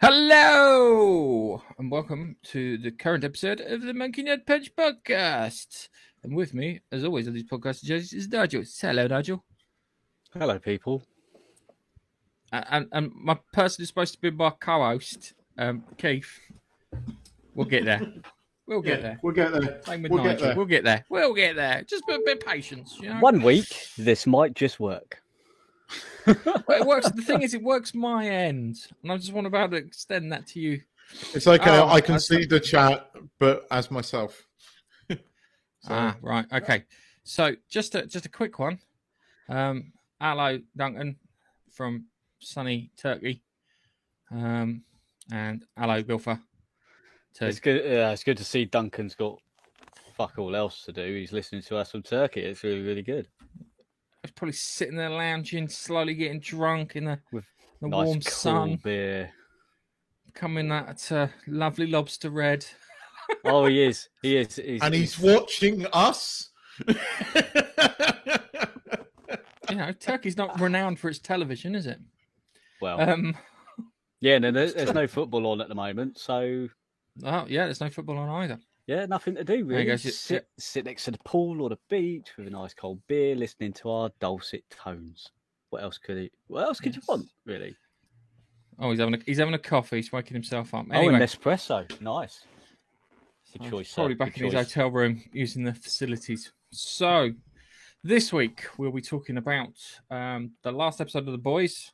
Hello and welcome to the current episode of the Monkey Nut Punch podcast. And with me, as always, on these podcast judges is Nigel. Hello, Nigel. Hello, people. A- And, and my person is supposed to be my co-host, um, Keith. We'll get there. We'll get there. We'll get there. Same with We'll get Nigel. there. We'll get there. We'll get there. Just a bit of patience, you know. One week, this might just work. Well, it works. The thing is, it works my end, and I just want to be able to extend that to you. It's okay. Oh, I can see the chat, but as myself. So, Ah, right. Okay. So just a just a quick one. Um, hello, Duncan from sunny Turkey. Um, and hello, Bilfer. Too. It's good. Uh, it's good to see Duncan's got fuck all else to do. He's listening to us from Turkey. It's really, really good. I was probably sitting there lounging, slowly getting drunk in the, With the nice warm cool sun, beer. coming that uh, lovely lobster red. Oh, he is. He is. He's, and he's watching us. You know, Turkey's not renowned for its television, is it? well. Um, yeah, no, there's, there's no football on at the moment, so oh yeah, there's no football on either. Yeah, nothing to do There you really. go, Sit, sit- sit next to the pool or the beach with a nice cold beer, listening to our dulcet tones. What else could he? What else could Yes. you want, really? Oh, he's having a, he's having a coffee. He's waking himself up. Oh, Anyway, and Nespresso. Nice. Good Oh, choice. sir. Probably back Good in his hotel room using the facilities. So, this week we'll be talking about um, the last episode of The Boys,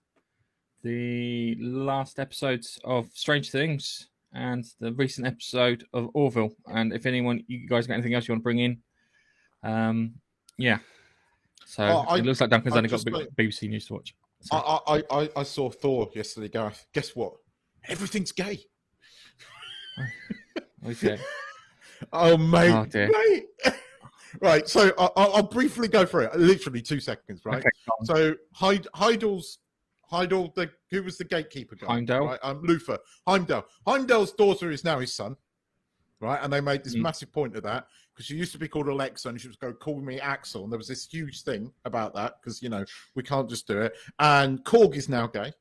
the last episodes of Strange Things, and the recent episode of Orville. And if anyone, you guys got anything else you want to bring in? Um, yeah. So Oh, I- it looks like Duncan's I only got like- BBC News to watch. So, I, I, I, I saw Thor yesterday, Gareth. Guess what? Everything's gay. okay. Oh, mate. Oh, dear. mate. right. So I, I'll, I'll briefly go through it. Literally two seconds, right? Okay. So Heid- Heidel's Heidel, the who was the gatekeeper guy? Heimdall. right? Um, Luther Heimdall. Heimdall's daughter is now his son, right? And they made this Mm. massive point of that because she used to be called Alexa and she was going to call me Axel, and there was this huge thing about that because you know we can't just do it. And Korg is now gay.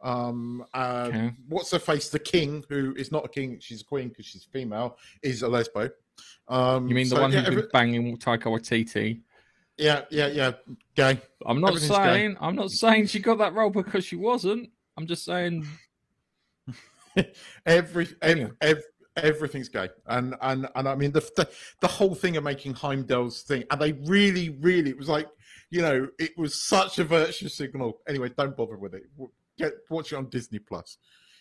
Um, uh, Okay. what's her face? The king, who is not a king, she's a queen because she's female, is a lesbo. Um, You mean the so, one yeah, who's every- been banging Taika Waititi? Yeah, yeah, yeah, gay. I'm not Everything's gay. saying I'm not saying she got that role because she wasn't. I'm just saying every, every, Anyway. ev everything's gay and and and i mean the, the the whole thing of making heimdall's thing and they really really it was like you know it was such a virtue signal anyway don't bother with it get watch it on disney plus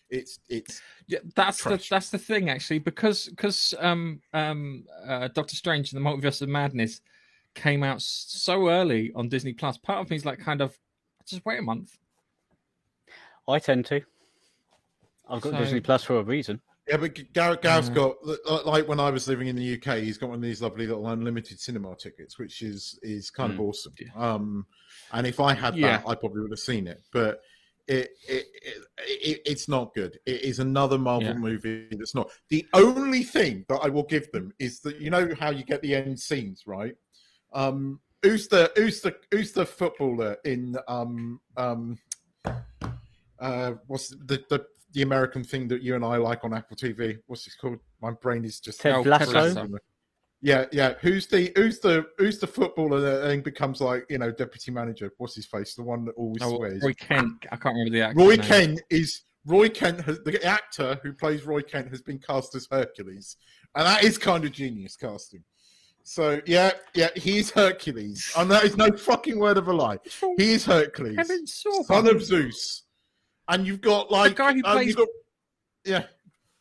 it's it's yeah, that's the that's the thing actually because because um um uh, Doctor Strange and the Multiverse of Madness came out so early on Disney Plus. Part of me is like kind of just wait a month. I tend to. I've got So- Disney Plus for a reason. yeah but gareth gareth's Yeah. got like when i was living in the uk he's got one of these lovely little unlimited cinema tickets which is is kind of Mm. awesome Yeah. um and if i had Yeah. that i probably would have seen it but it, it, it, it it's not good. It is another Marvel Yeah. movie that's not. The only thing that I will give them is that you know how you get the end scenes, right? Um, who's the who's the who's the footballer in um um uh what's the the the American thing that you and I like on Apple TV? What's it called? My brain is just Ted. Lasso. yeah, yeah. Who's the who's the who's the footballer that then becomes like you know deputy manager? What's his face? The one that always Oh, swears. Roy Kent. I can't remember the actor. Roy name. Kent is Roy Kent. Has, the actor who plays Roy Kent has been cast as Hercules, and that is kind of genius casting. So yeah, yeah, he's Hercules, and that is no fucking word of a lie. He is Hercules, son of Zeus, and you've got like guy who uh, plays- got- yeah,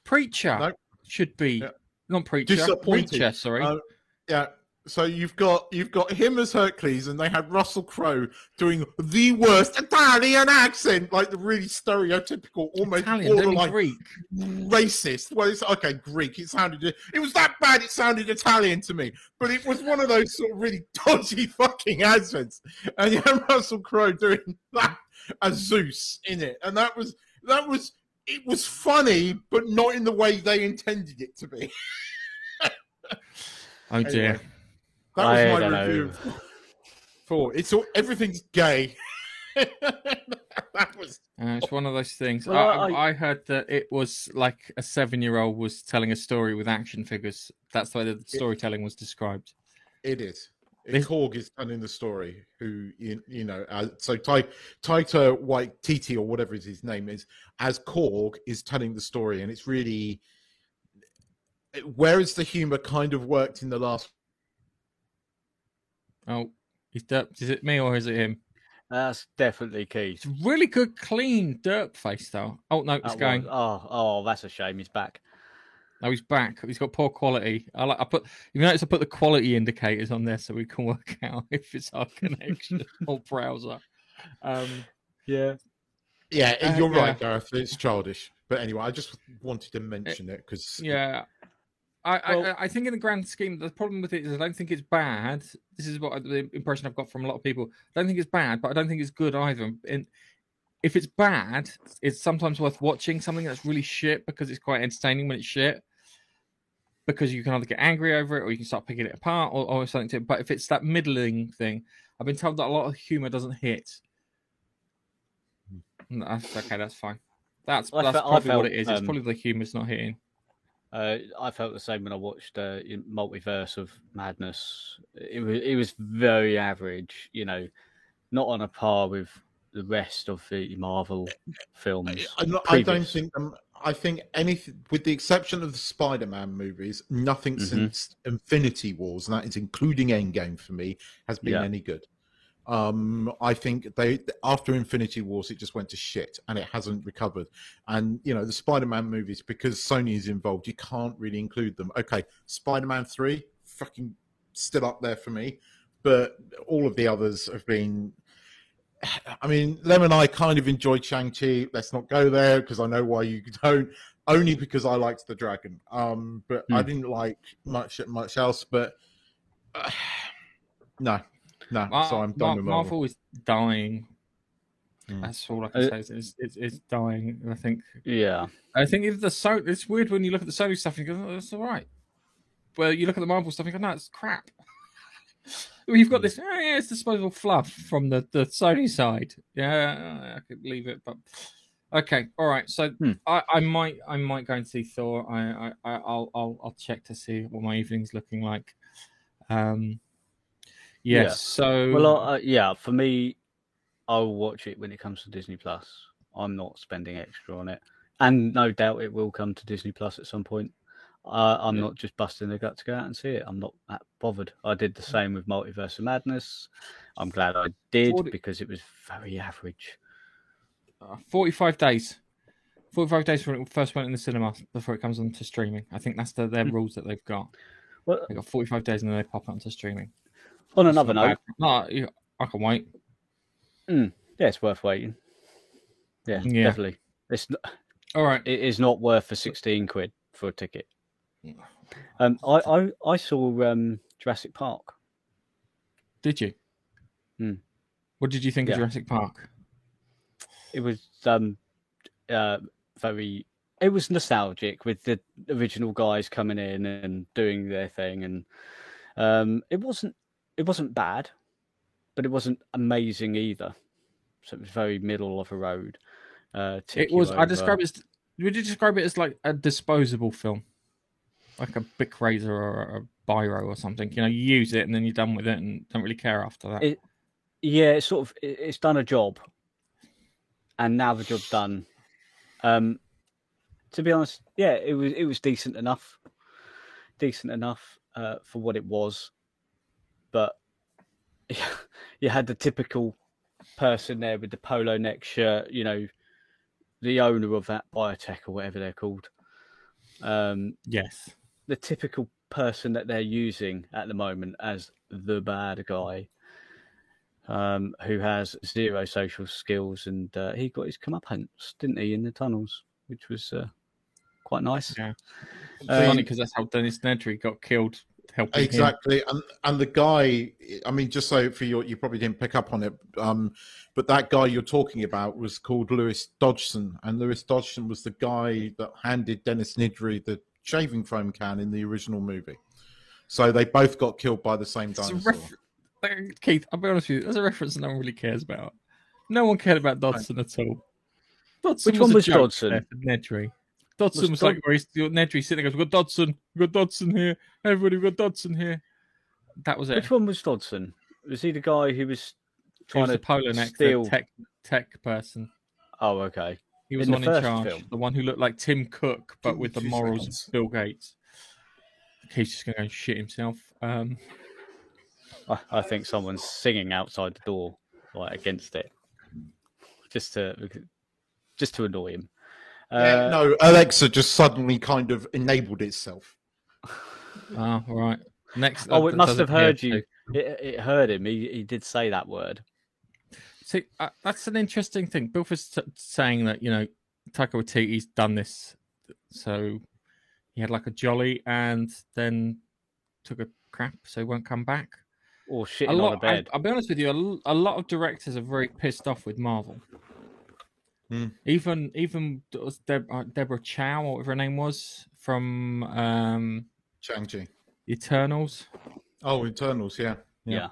Preacher No. should be Yeah. not preacher. Disappointed. Preacher, sorry. Uh, yeah. So you've got you've got him as Hercules, and they had Russell Crowe doing the worst Italian accent, like the really stereotypical, almost Italian, don't borderline Greek. racist. Well, it's okay, Greek. It sounded it was that bad. It sounded Italian to me, but it was one of those sort of really dodgy fucking accents. And you had Russell Crowe doing that as Zeus in it, and that was that was it was funny, but not in the way they intended it to be. Oh dear. Anyway, that was I my don't review. know. For it's all everything's gay. that was Uh, it's one of those things. Well, I, I- I heard that it was like a seven-year-old was telling a story with action figures. That's the way the storytelling was described. It is. This- Korg is telling the story. Who you, you know? Uh, so Ty, Taika Waititi or whatever his name is as Korg is telling the story, and it's really whereas the humor kind of worked in the last. Oh, he's derp. Is it me or is it him? That's definitely Keith. It's really good, clean derp face though. Oh no, it's That going. was- oh, oh, that's a shame. He's back. Oh, he's back. He's got poor quality. I like. I put. You notice I put the quality indicators on there so we can work out if it's our connection or browser. Um, Yeah. Yeah, Uh, you're right, yeah. Gareth. It's childish, but anyway, I just wanted to mention it because yeah. I, Well- I I think in the grand scheme, the problem with it is I don't think it's bad. This is what I- the impression I've got from a lot of people. I don't think it's bad, but I don't think it's good either. And if it's bad, it's sometimes worth watching something that's really shit because it's quite entertaining when it's shit. Because you can either get angry over it or you can start picking it apart or, or something. To, but if it's that middling thing, I've been told that a lot of humor doesn't hit. That's okay. That's fine. That's I that's fe- I probably what felt, it is. It's um, probably the humor's not hitting. Uh, I felt the same when I watched uh, Multiverse of Madness. It was it was very average, you know, not on a par with the rest of the Marvel films. I, not- I don't think um, I think anything, with the exception of the Spider-Man movies, nothing Mhm. since Infinity Wars, and that is including Endgame for me, has been Yeah. any good. Um, I think they after Infinity Wars, it just went to shit, and it hasn't recovered. And you know, the Spider-Man movies, because Sony is involved, you can't really include them. Okay, Spider-Man three, fucking still up there for me, but all of the others have been I mean, Lem and I kind of enjoyed Shang Chi. Let's not go there because I know why you don't. Only because I liked the dragon. Um, but I Hmm. didn't like much much else. But uh, no, no. Mar- so I'm Mar- done with Marvel. Marvel is dying. Mm. That's all I can Uh, say. Is it's, it's, it's dying. I think. Yeah, I think if the so it's weird when you look at the Sony stuff and you go, oh, "That's all right." Well, you look at the Marvel stuff and you go, "No, it's crap." well, you've got this. Oh, yeah, it's disposable fluff from the the Sony side. Yeah, I could leave it, but okay, all right. So Hmm. I, I might I might go and see Thor. I, I I- I'll I'll I'll check to see what my evening's looking like. Um. Yes. Yeah. So well, uh, yeah. For me, I'll watch it when it comes to Disney Plus. I'm not spending extra on it, and no doubt it will come to Disney Plus at some point. Uh, I'm Yeah. not just busting the gut to go out and see it. I'm not that bothered. I did the same with Multiverse of Madness. I'm glad I did Forty- because it was very average. uh, 45 days 45 days when it first went in the cinema before it comes onto streaming i think that's the, their Hmm. rules that they've got Well, they've got 45 days and then they pop it onto streaming on another note, no i can wait yeah, it's worth waiting. Yeah, Yeah. definitely. It's n- all right it is not worth the 16 quid for a ticket. Um, I, I, I saw um, Jurassic Park. did you Hmm. what did you think of jurassic park It was um, uh, very. It was nostalgic with the original guys coming in and doing their thing, and um, it wasn't. It wasn't bad, but it wasn't amazing either. So it was very middle of a road. Uh, it was i describe it as would you describe it as like a disposable film like a bic razor or a biro or something you know you use it and then you're done with it and don't really care after that It- Yeah, it's sort of. it- It's done a job, and now the job's done. Um, to be honest, yeah, it was it was decent enough, decent enough uh, for what it was, but you had the typical person there with the polo neck shirt, you know, the owner of that biotech or whatever they're called. Um, yes the typical person that they're using at the moment as the bad guy, um, who has zero social skills, and uh, he got his comeuppance, didn't he, in the tunnels, which was uh, quite nice. Yeah. It's Um, funny because that's how Dennis Nedry got killed helping him. Exactly, and and the guy. I mean, just so for you, you probably didn't pick up on it, um, but that guy you're talking about was called Lewis Dodgson, and Lewis Dodgson was the guy that handed Dennis Nedry the shaving foam can in the original movie. So they both got killed by the same It's dinosaur. ref- Keith, I'll be honest with you, there's a reference that no one really cares about. No one cared about Dodson at all. Dodson Which was one was joke Dodson? Nedry. Dodson was, Was like Dod- where he's Nedry sitting there goes, We've got Dodson, we've got Dodson here. Everybody, we've got Dodson here. That was it. Which one was Dodson? Was he the guy who was trying was the to Polonex, the steal? tech tech person. Oh, okay. He was In the the one in charge, film? the one who looked like Tim Cook, but Give with the morals of Bill Gates. He's just gonna go and shit himself. Um, I, I think someone's singing outside the door, like against it, just to just to annoy him. Yeah, Uh, no, Alexa just suddenly kind of enabled itself. oh, all right. Next. Oh, uh, it must have heard you. It, it heard him. He he did say that word. See, uh, that's an interesting thing. Bill was t- saying that you know Taika Waititi's done this, so he had like a jolly and then took a crap, so he won't come back. Or shitting a on a lot. I, bed. I'll be honest with you. A, l- a lot of directors are very pissed off with Marvel. Hmm. Even even Deb, uh, Deborah Chow, or whatever her name was, from um, Shang-Chi. Eternals. Oh, Eternals, yeah. yeah.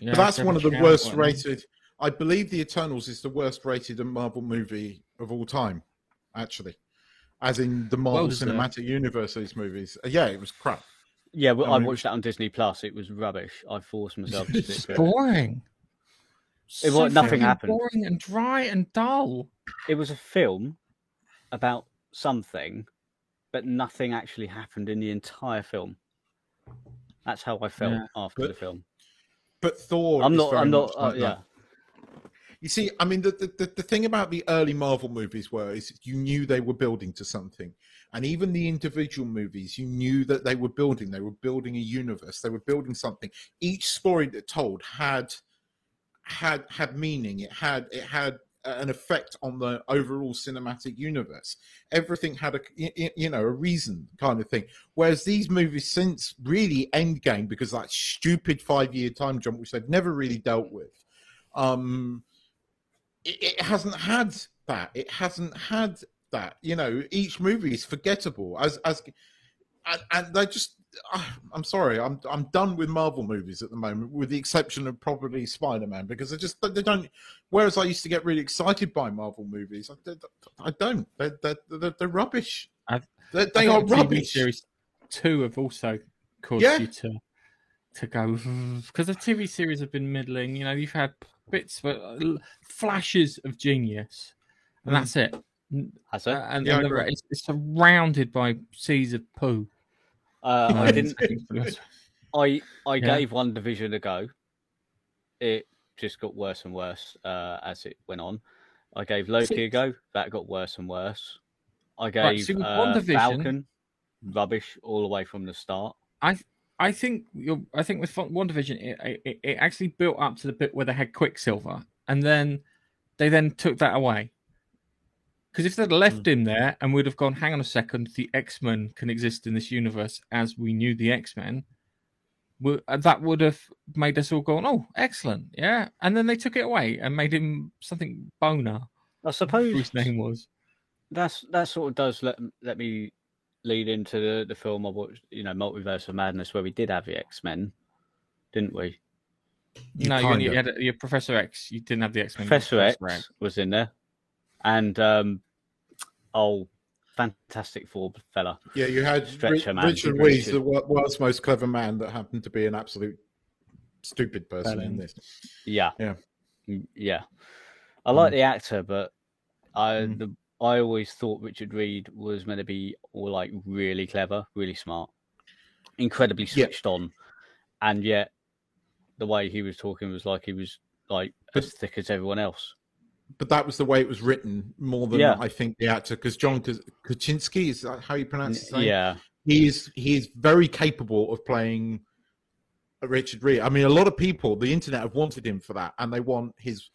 Yeah, but that's Deborah one of the Chow, worst rated. I believe the Eternals is the worst rated Marvel movie of all time, actually. As in the Marvel deserved. Cinematic Universe, these movies. Uh, yeah, it was crap. Yeah, well, I I mean- watched that on Disney Plus. It was rubbish. I forced myself to It's sit just through it. boring. It nothing fucking happened. Boring and dry and dull. It was a film about something, but nothing actually happened in the entire film. That's how I felt Yeah, after but- the film. But Thor. I'm not. I'm not. Uh, yeah. You see, I mean, the, the the the thing about the early Marvel movies were is you knew they were building to something, and even the individual movies, you knew that they were building. They were building a universe. They were building something. Each story that told had had had meaning. It had it had an effect on the overall cinematic universe. Everything had a you know a reason kind of thing. Whereas these movies since really Endgame, because that stupid five year time jump, which they've never really dealt with, um, it, it hasn't had that. It hasn't had that. You know, each movie is forgettable. As as and, and they just. I'm sorry. I'm I'm done with Marvel movies at the moment, with the exception of probably Spider-Man, because they just they don't. Whereas I used to get really excited by Marvel movies, I, I don't. They're they're, they're, they're rubbish. I've- They, they think are the TV rubbish. Series two have also caused Yeah. you to to go because the TV series have been middling. You know, you've had bits, but uh, flashes of genius, and Mm. that's it. N- Has uh, it? and Yeah, and the it's, it's surrounded by seas of poo. Uh, I didn't. to be honest. I I Yeah. gave WandaVision a go. It just got worse and worse uh, as it went on. I gave Loki a go. That got worse and worse. I gave Right, with uh, Falcon rubbish all the way from the start. I I think you're, I think with WandaVision, it, it it actually built up to the bit where they had Quicksilver, and then they then took that away. Because if they'd left hmm. him there and we'd have gone, hang on a second, the X Men can exist in this universe as we knew the X Men, uh, that would have made us all go, oh, excellent, yeah. And then they took it away and made him something boner. I suppose his name was. that's that sort of does let let me lead into the, the film I watched, you know, Multiverse of Madness, where we did have the X Men, didn't we? You no, you, you had your Professor X. You didn't have the X Men. Professor X was in there, and um, oh, Fantastic Four fella. Yeah, you had Stretcher Ri- man, Richard. Reeves, the world's most clever man, that happened to be an absolute stupid person in this. Yeah, Yeah. Mm, yeah. I like the actor, but I Mm. the I always thought Richard Reed was meant to be all like really clever, really smart, incredibly Yeah. switched on, and yet the way he was talking was like he was like But- as thick as everyone else. But that was the way it was written more than Yeah. I think the actor, because John K- Krasinski is that how you pronounce his name? Yeah, he is he is very capable of playing Richard Reed. I mean, a lot of people, the internet have wanted him for that, and they want his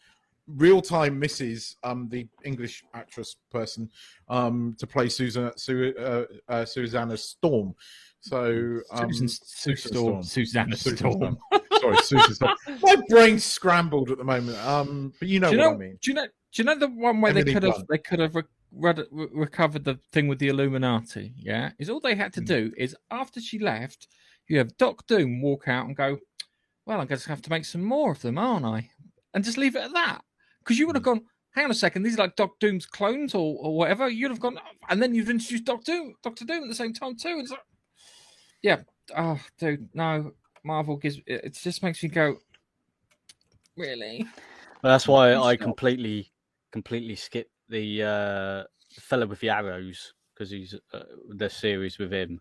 real time Mrs. Um, the English actress person, um, to play Susan Su, uh, uh, Susanna Storm. So um, Susan Susan Storm, Storm. Susanna Susan Storm. Sorry. My brain's scrambled at the moment. Um, but you know you what know? I mean. Do you know? Do you know the one where they could have they could have re- re- re- recovered the thing with the Illuminati? Yeah, is all they had to Hmm. do is after she left, you have Doc Doom walk out and go, "Well, I guess I have to make some more of them, aren't I?" And just leave it at that. because you would have gone. Hang on a second, these are like Doc Doom's clones or, or whatever. You'd have gone, and then you've introduced Doctor Doom, Doctor Doom at the same time too. And it's like, yeah, oh, dude, no, Marvel gives it, it just makes me go, really? Well, that's why I completely, completely skip the uh, fellow with the arrows because he's uh, the series with him.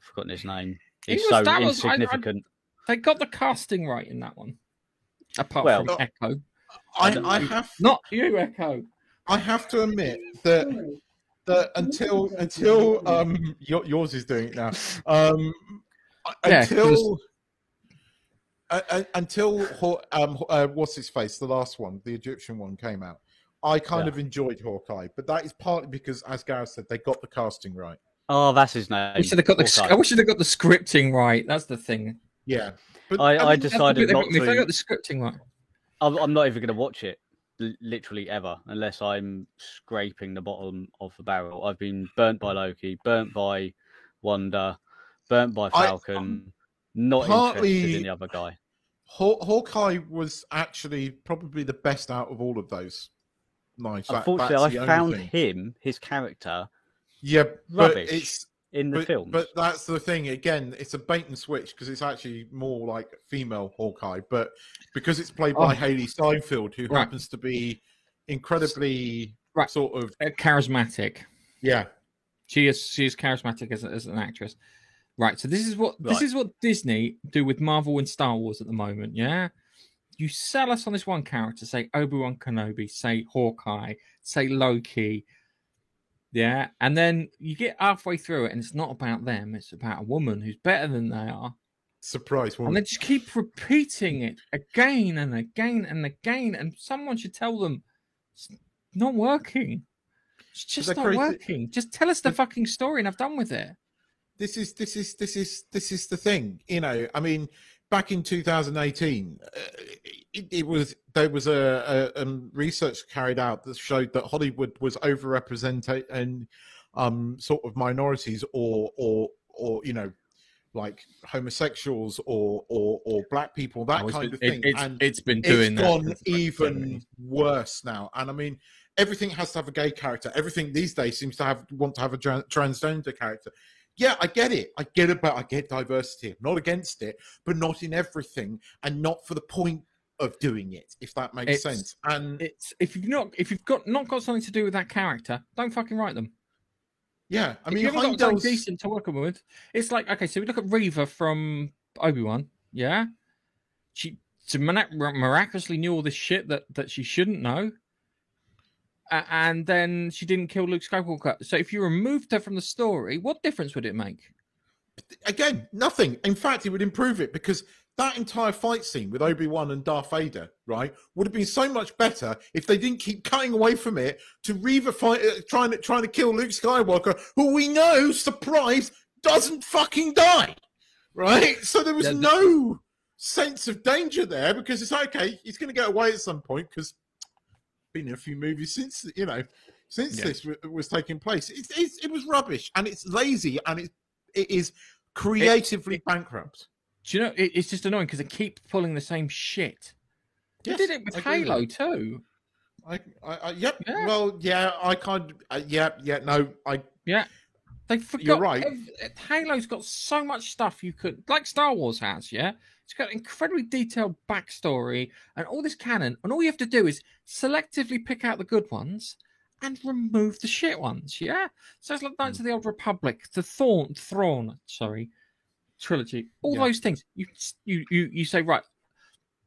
Forgotten his name. He He's was- so that was- I- I- insignificant. They got the casting right in that one, apart Well- from Echo, I, I have not you, Echo. I have to admit that that until until um yours is doing it now um Yeah, until uh, until um uh, what's his face the last one the Egyptian one came out I kind Yeah. of enjoyed Hawkeye but that is partly because as Gareth said they got the casting right Oh, that's his name. We should have got the. I wish they'd got the scripting right. That's the thing. yeah but I, I mean, That's decided not got me. If they to. got the scripting right, I'm, I'm not even going to watch it, literally ever, unless I'm scraping the bottom of the barrel. I've been burnt by Loki, burnt by Wanda, burnt by I- Falcon. not partly- interested in the other guy. Haw- Hawkeye was actually probably the best out of all of those nice that, Unfortunately, that's I only found thing. him, his character, yeah but rubbish it's in the film. But that's the thing. Again, it's a bait and switch because it's actually more like female Hawkeye, but because it's played by Oh. Hailee Steinfeld, who Right. happens to be incredibly Right. sort of uh, charismatic. yeah. She is. She is charismatic as, as an actress. Right. So this is what this is what Disney do with Marvel and Star Wars at the moment. Yeah. You sell us on this one character, say Obi Wan Kenobi, say Hawkeye, say Loki. Yeah, and then you get halfway through it, and it's not about them; it's about a woman who's better than they are, Surprise and they just keep repeating it again and again and again. And someone should tell them it's not working. It's just not crazy- working. Just tell us the fucking story, and I've done with it. This is this is this is this is the thing. You know, I mean, back in 2018, uh, it, it was there was a, a um, research carried out that showed that Hollywood was overrepresented and um, sort of minorities or or or you know like homosexuals or or or black people that Oh, kind been- of it- thing it's, and it's been doing it's that. gone about even 70s. worse now and i mean everything has to have a gay character everything these days seems to have want to have a tran- transgender character yeah i get it i get it but i get diversity i'm not against it but not in everything and not for the point of doing it if that makes It's- sense and It's if you've not if you've got not got something to do with that character, don't fucking write them. yeah i If mean you haven't got something decent to work with. It's like okay, so we look at Reva from Obi Wan. Yeah, she, miraculously knew all this shit that that she shouldn't know, and then she didn't kill Luke Skywalker. So if you removed her from the story, what difference would it make? again, nothing. In fact, it would improve it because that entire fight scene with Obi Wan and Darth Vader, right, would have been so much better if they didn't keep cutting away from it to Reva fight, uh, trying to trying to kill Luke Skywalker, who we know, surprise, doesn't fucking die, right? So there was Yeah, no sense of danger there because it's okay. He's going to get away at some point because been in a few movies since you know since Yeah. this w- was taking place. It's, it's it was rubbish and it's lazy and it it is creatively bankrupt. Do you know? It, it's just annoying because they keep pulling the same shit. They did it with I Halo you. too. I, I, I yep. Yeah. Well, yeah, I can't. Uh, yeah, yeah. No, I. They forgot. right. ev- Halo's got so much stuff you could, like Star Wars has. Yeah, it's got incredibly detailed backstory and all this canon, and all you have to do is selectively pick out the good ones and remove the shit ones. Yeah, so it's like Knights hmm. of the Old Republic, the Thorn, Thrawn, sorry, trilogy, all Yeah. those things. You you you you say right.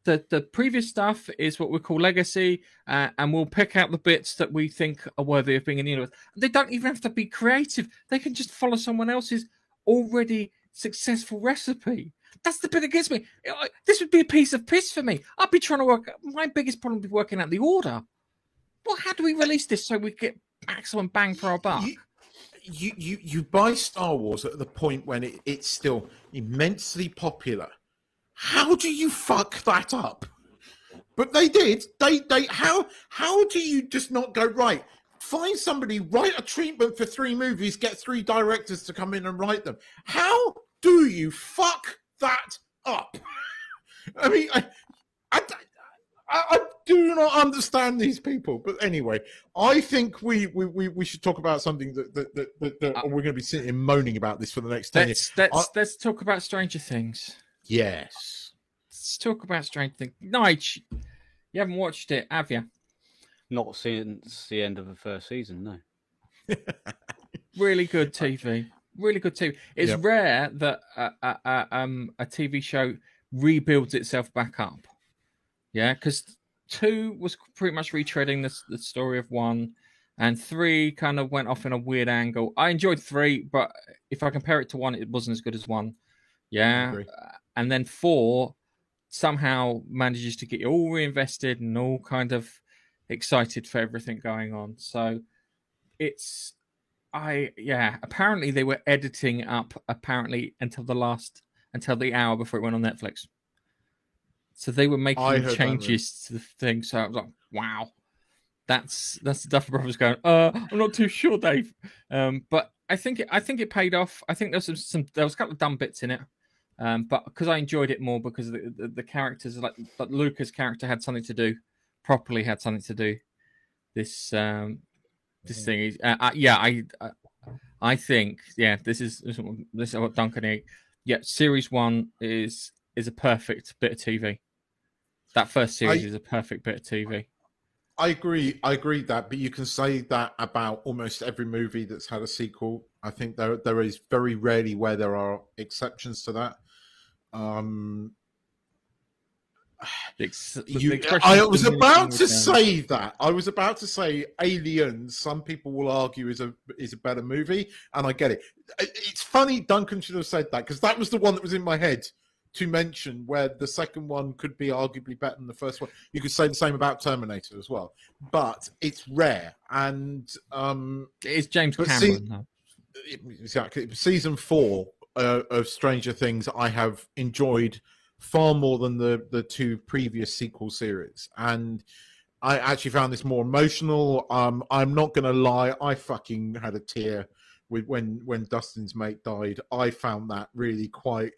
The, the previous stuff is what we call legacy, uh, and we'll pick out the bits that we think are worthy of being in the universe. They don't even have to be creative. They can just follow someone else's already successful recipe. That's the bit that gets me. This would be a piece of piss for me. I'd be trying to work. My biggest problem would be working out the order. Well, how do we release this so we get maximum bang for our buck? You, you you you buy Star Wars at the point when it, it's still immensely popular. How do you fuck that up? But they did. They they how how do you just not go right? Find somebody, write a treatment for three movies, get three directors to come in and write them. How do you fuck that up? I mean, I, I, I, I do not understand these people. But anyway, I think we we, we, we should talk about something that that, that, that, that Uh, we're going to be sitting and moaning about this for the next ten years. Let's let's I- let's talk about Stranger Things. Yes. Let's talk about Stranger Things. Nige, you haven't watched it, have you? Not since the end of the first season, no. Really good TV. Really good TV. It's Yep. rare that a, a, a, um, a TV show rebuilds itself back up. Yeah, because two was pretty much retreading the, the story of one, and three kind of went off in a weird angle. I enjoyed three, but if I compare it to one, it wasn't as good as one. Yeah, agree. Uh, and then four somehow manages to get you all reinvested and all kind of excited for everything going on. So it's I yeah, apparently they were editing up apparently until the last until the hour before it went on Netflix. So they were making changes to the thing. So I was like, wow. That's that's the Duffer Brothers going, uh, I'm not too sure, Dave. Um, but I think it, I think it paid off. I think there's some, some there was a couple of dumb bits in it. Um, but because I enjoyed it more because the, the, the characters like, like Luca's character had something to do, properly had something to do. This um, this thing is uh, uh, yeah I uh, I think yeah this is this is what, this is what Duncan ate. Yeah, series one is is a perfect bit of TV. That first series I- is a perfect bit of TV. I agree. I agree that, but you can say that about almost every movie that's had a sequel. I think there there is very rarely where there are exceptions to that. Um, The ex- the- you, I was about to say that. I was about to say Aliens. Some people will argue is a is a better movie, and I get it. It- It's funny Duncan should have said that because that was the one that was in my head to mention where the second one could be arguably better than the first one. You could say the same about Terminator as well, but it's rare and um it's James Cameron. exactly season four uh, of Stranger Things I have enjoyed far more than the the two previous sequel series and I actually found this more emotional um I'm not gonna lie I fucking had a tear with when when Dustin's mate died I found that really quite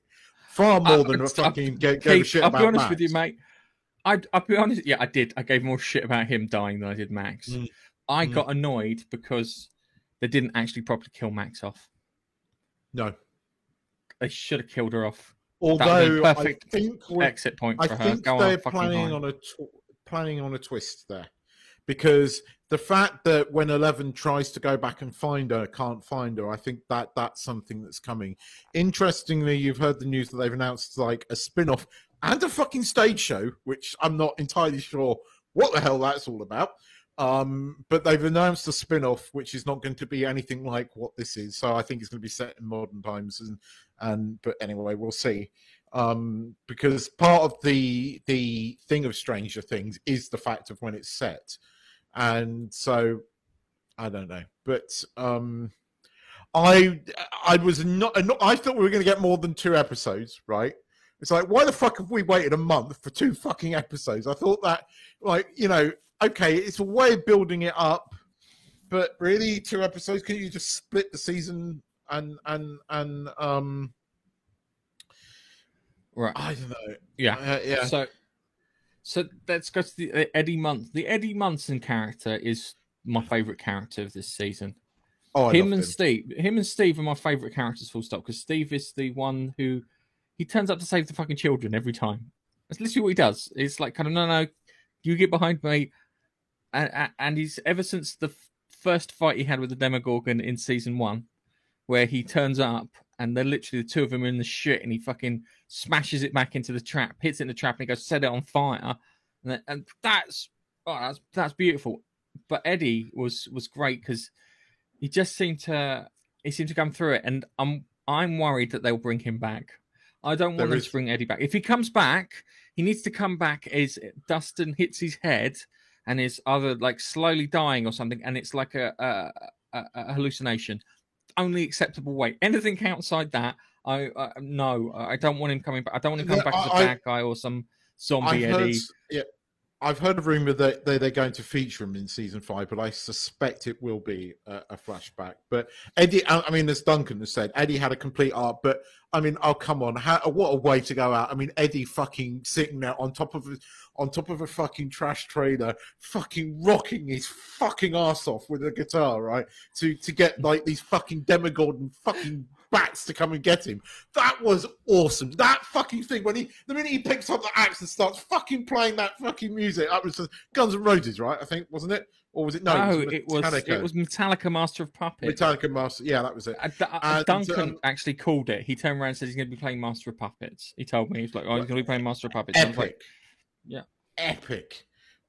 far more I- than I- a fucking gave, gave a shit I'll about be honest with you, mate. I, I'll be honest. Yeah, I did. I gave more shit about him dying than I did Max. Mm. I Mm. got annoyed because they didn't actually properly kill Max off. no They should have killed her off. although I think Exit point I for her. think Go they're on, planning on a tw- planning on a twist there, because the fact that when Eleven tries to go back and find her, can't find her. I think that that's something that's coming. Interestingly, you've heard the news that they've announced like a spin-off and a fucking stage show, which I'm not entirely sure what the hell that's all about. Um, but they've announced a spin-off, which is not going to be anything like what this is. So I think it's going to be set in modern times. And and but anyway, we'll see um, because part of the the thing of Stranger Things is the fact of when it's set, and so I don't know, but um, I I was not, I thought we were going to get more than two episodes, right? It's like why the fuck have we waited a month for two fucking episodes? I thought that like you know okay, it's a way of building it up, but really two episodes? Can you just split the season and and and um Right. I don't know. Yeah. Uh, yeah. So, so let's go to the uh, Eddie Munson. The Eddie Munson character is my favorite character of this season. Oh, I him and him. Steve, him and Steve are my favorite characters. Full stop. Because Steve is the one who he turns up to save the fucking children every time. That's literally what he does. It's like kind of no, no, you get behind me, and, and- and he's ever since the first fight he had with the Demogorgon in season one, where he turns up and they're literally the two of them are in the shit, and he fucking smashes it back into the trap, hits it in the trap, and he goes set it on fire, and, that- and that's oh, that's that's beautiful. But Eddie was was great because he just seemed to he seemed to come through it, and I'm I'm worried that they'll bring him back. I don't want There them is- to bring Eddie back. If he comes back, he needs to come back as Dustin hits his head and is either like slowly dying or something, and it's like a a, a, a hallucination. Only acceptable way. Anything outside that, I, I no, I don't want him coming back. I don't want him coming Yeah, back as a bad guy or some zombie Eddie. yeah, I've heard a rumor that they, they're going to feature him in season five, but I suspect it will be a, flashback. But Eddie, I mean, as Duncan has said, Eddie had a complete arc. But I mean, oh come on, how, what a way to go out! I mean, Eddie fucking sitting there on top of a, on top of a fucking trash trailer, fucking rocking his fucking ass off with a guitar, right? To to get like these fucking demigod and fucking bats to come and get him. That was awesome. That fucking thing when he the minute he picks up the axe and starts fucking playing that fucking music. That was Guns and Roses, right? I think wasn't it? Or was it no? No, it was it was Metallica Master of Puppets. Metallica Master. Yeah, that was it. Uh, uh, Duncan um, actually called it. He turned around and said he's going to be playing Master of Puppets. He told me he's like, "Oh, he's going to be playing Master of Puppets." Epic. like, yeah. Epic.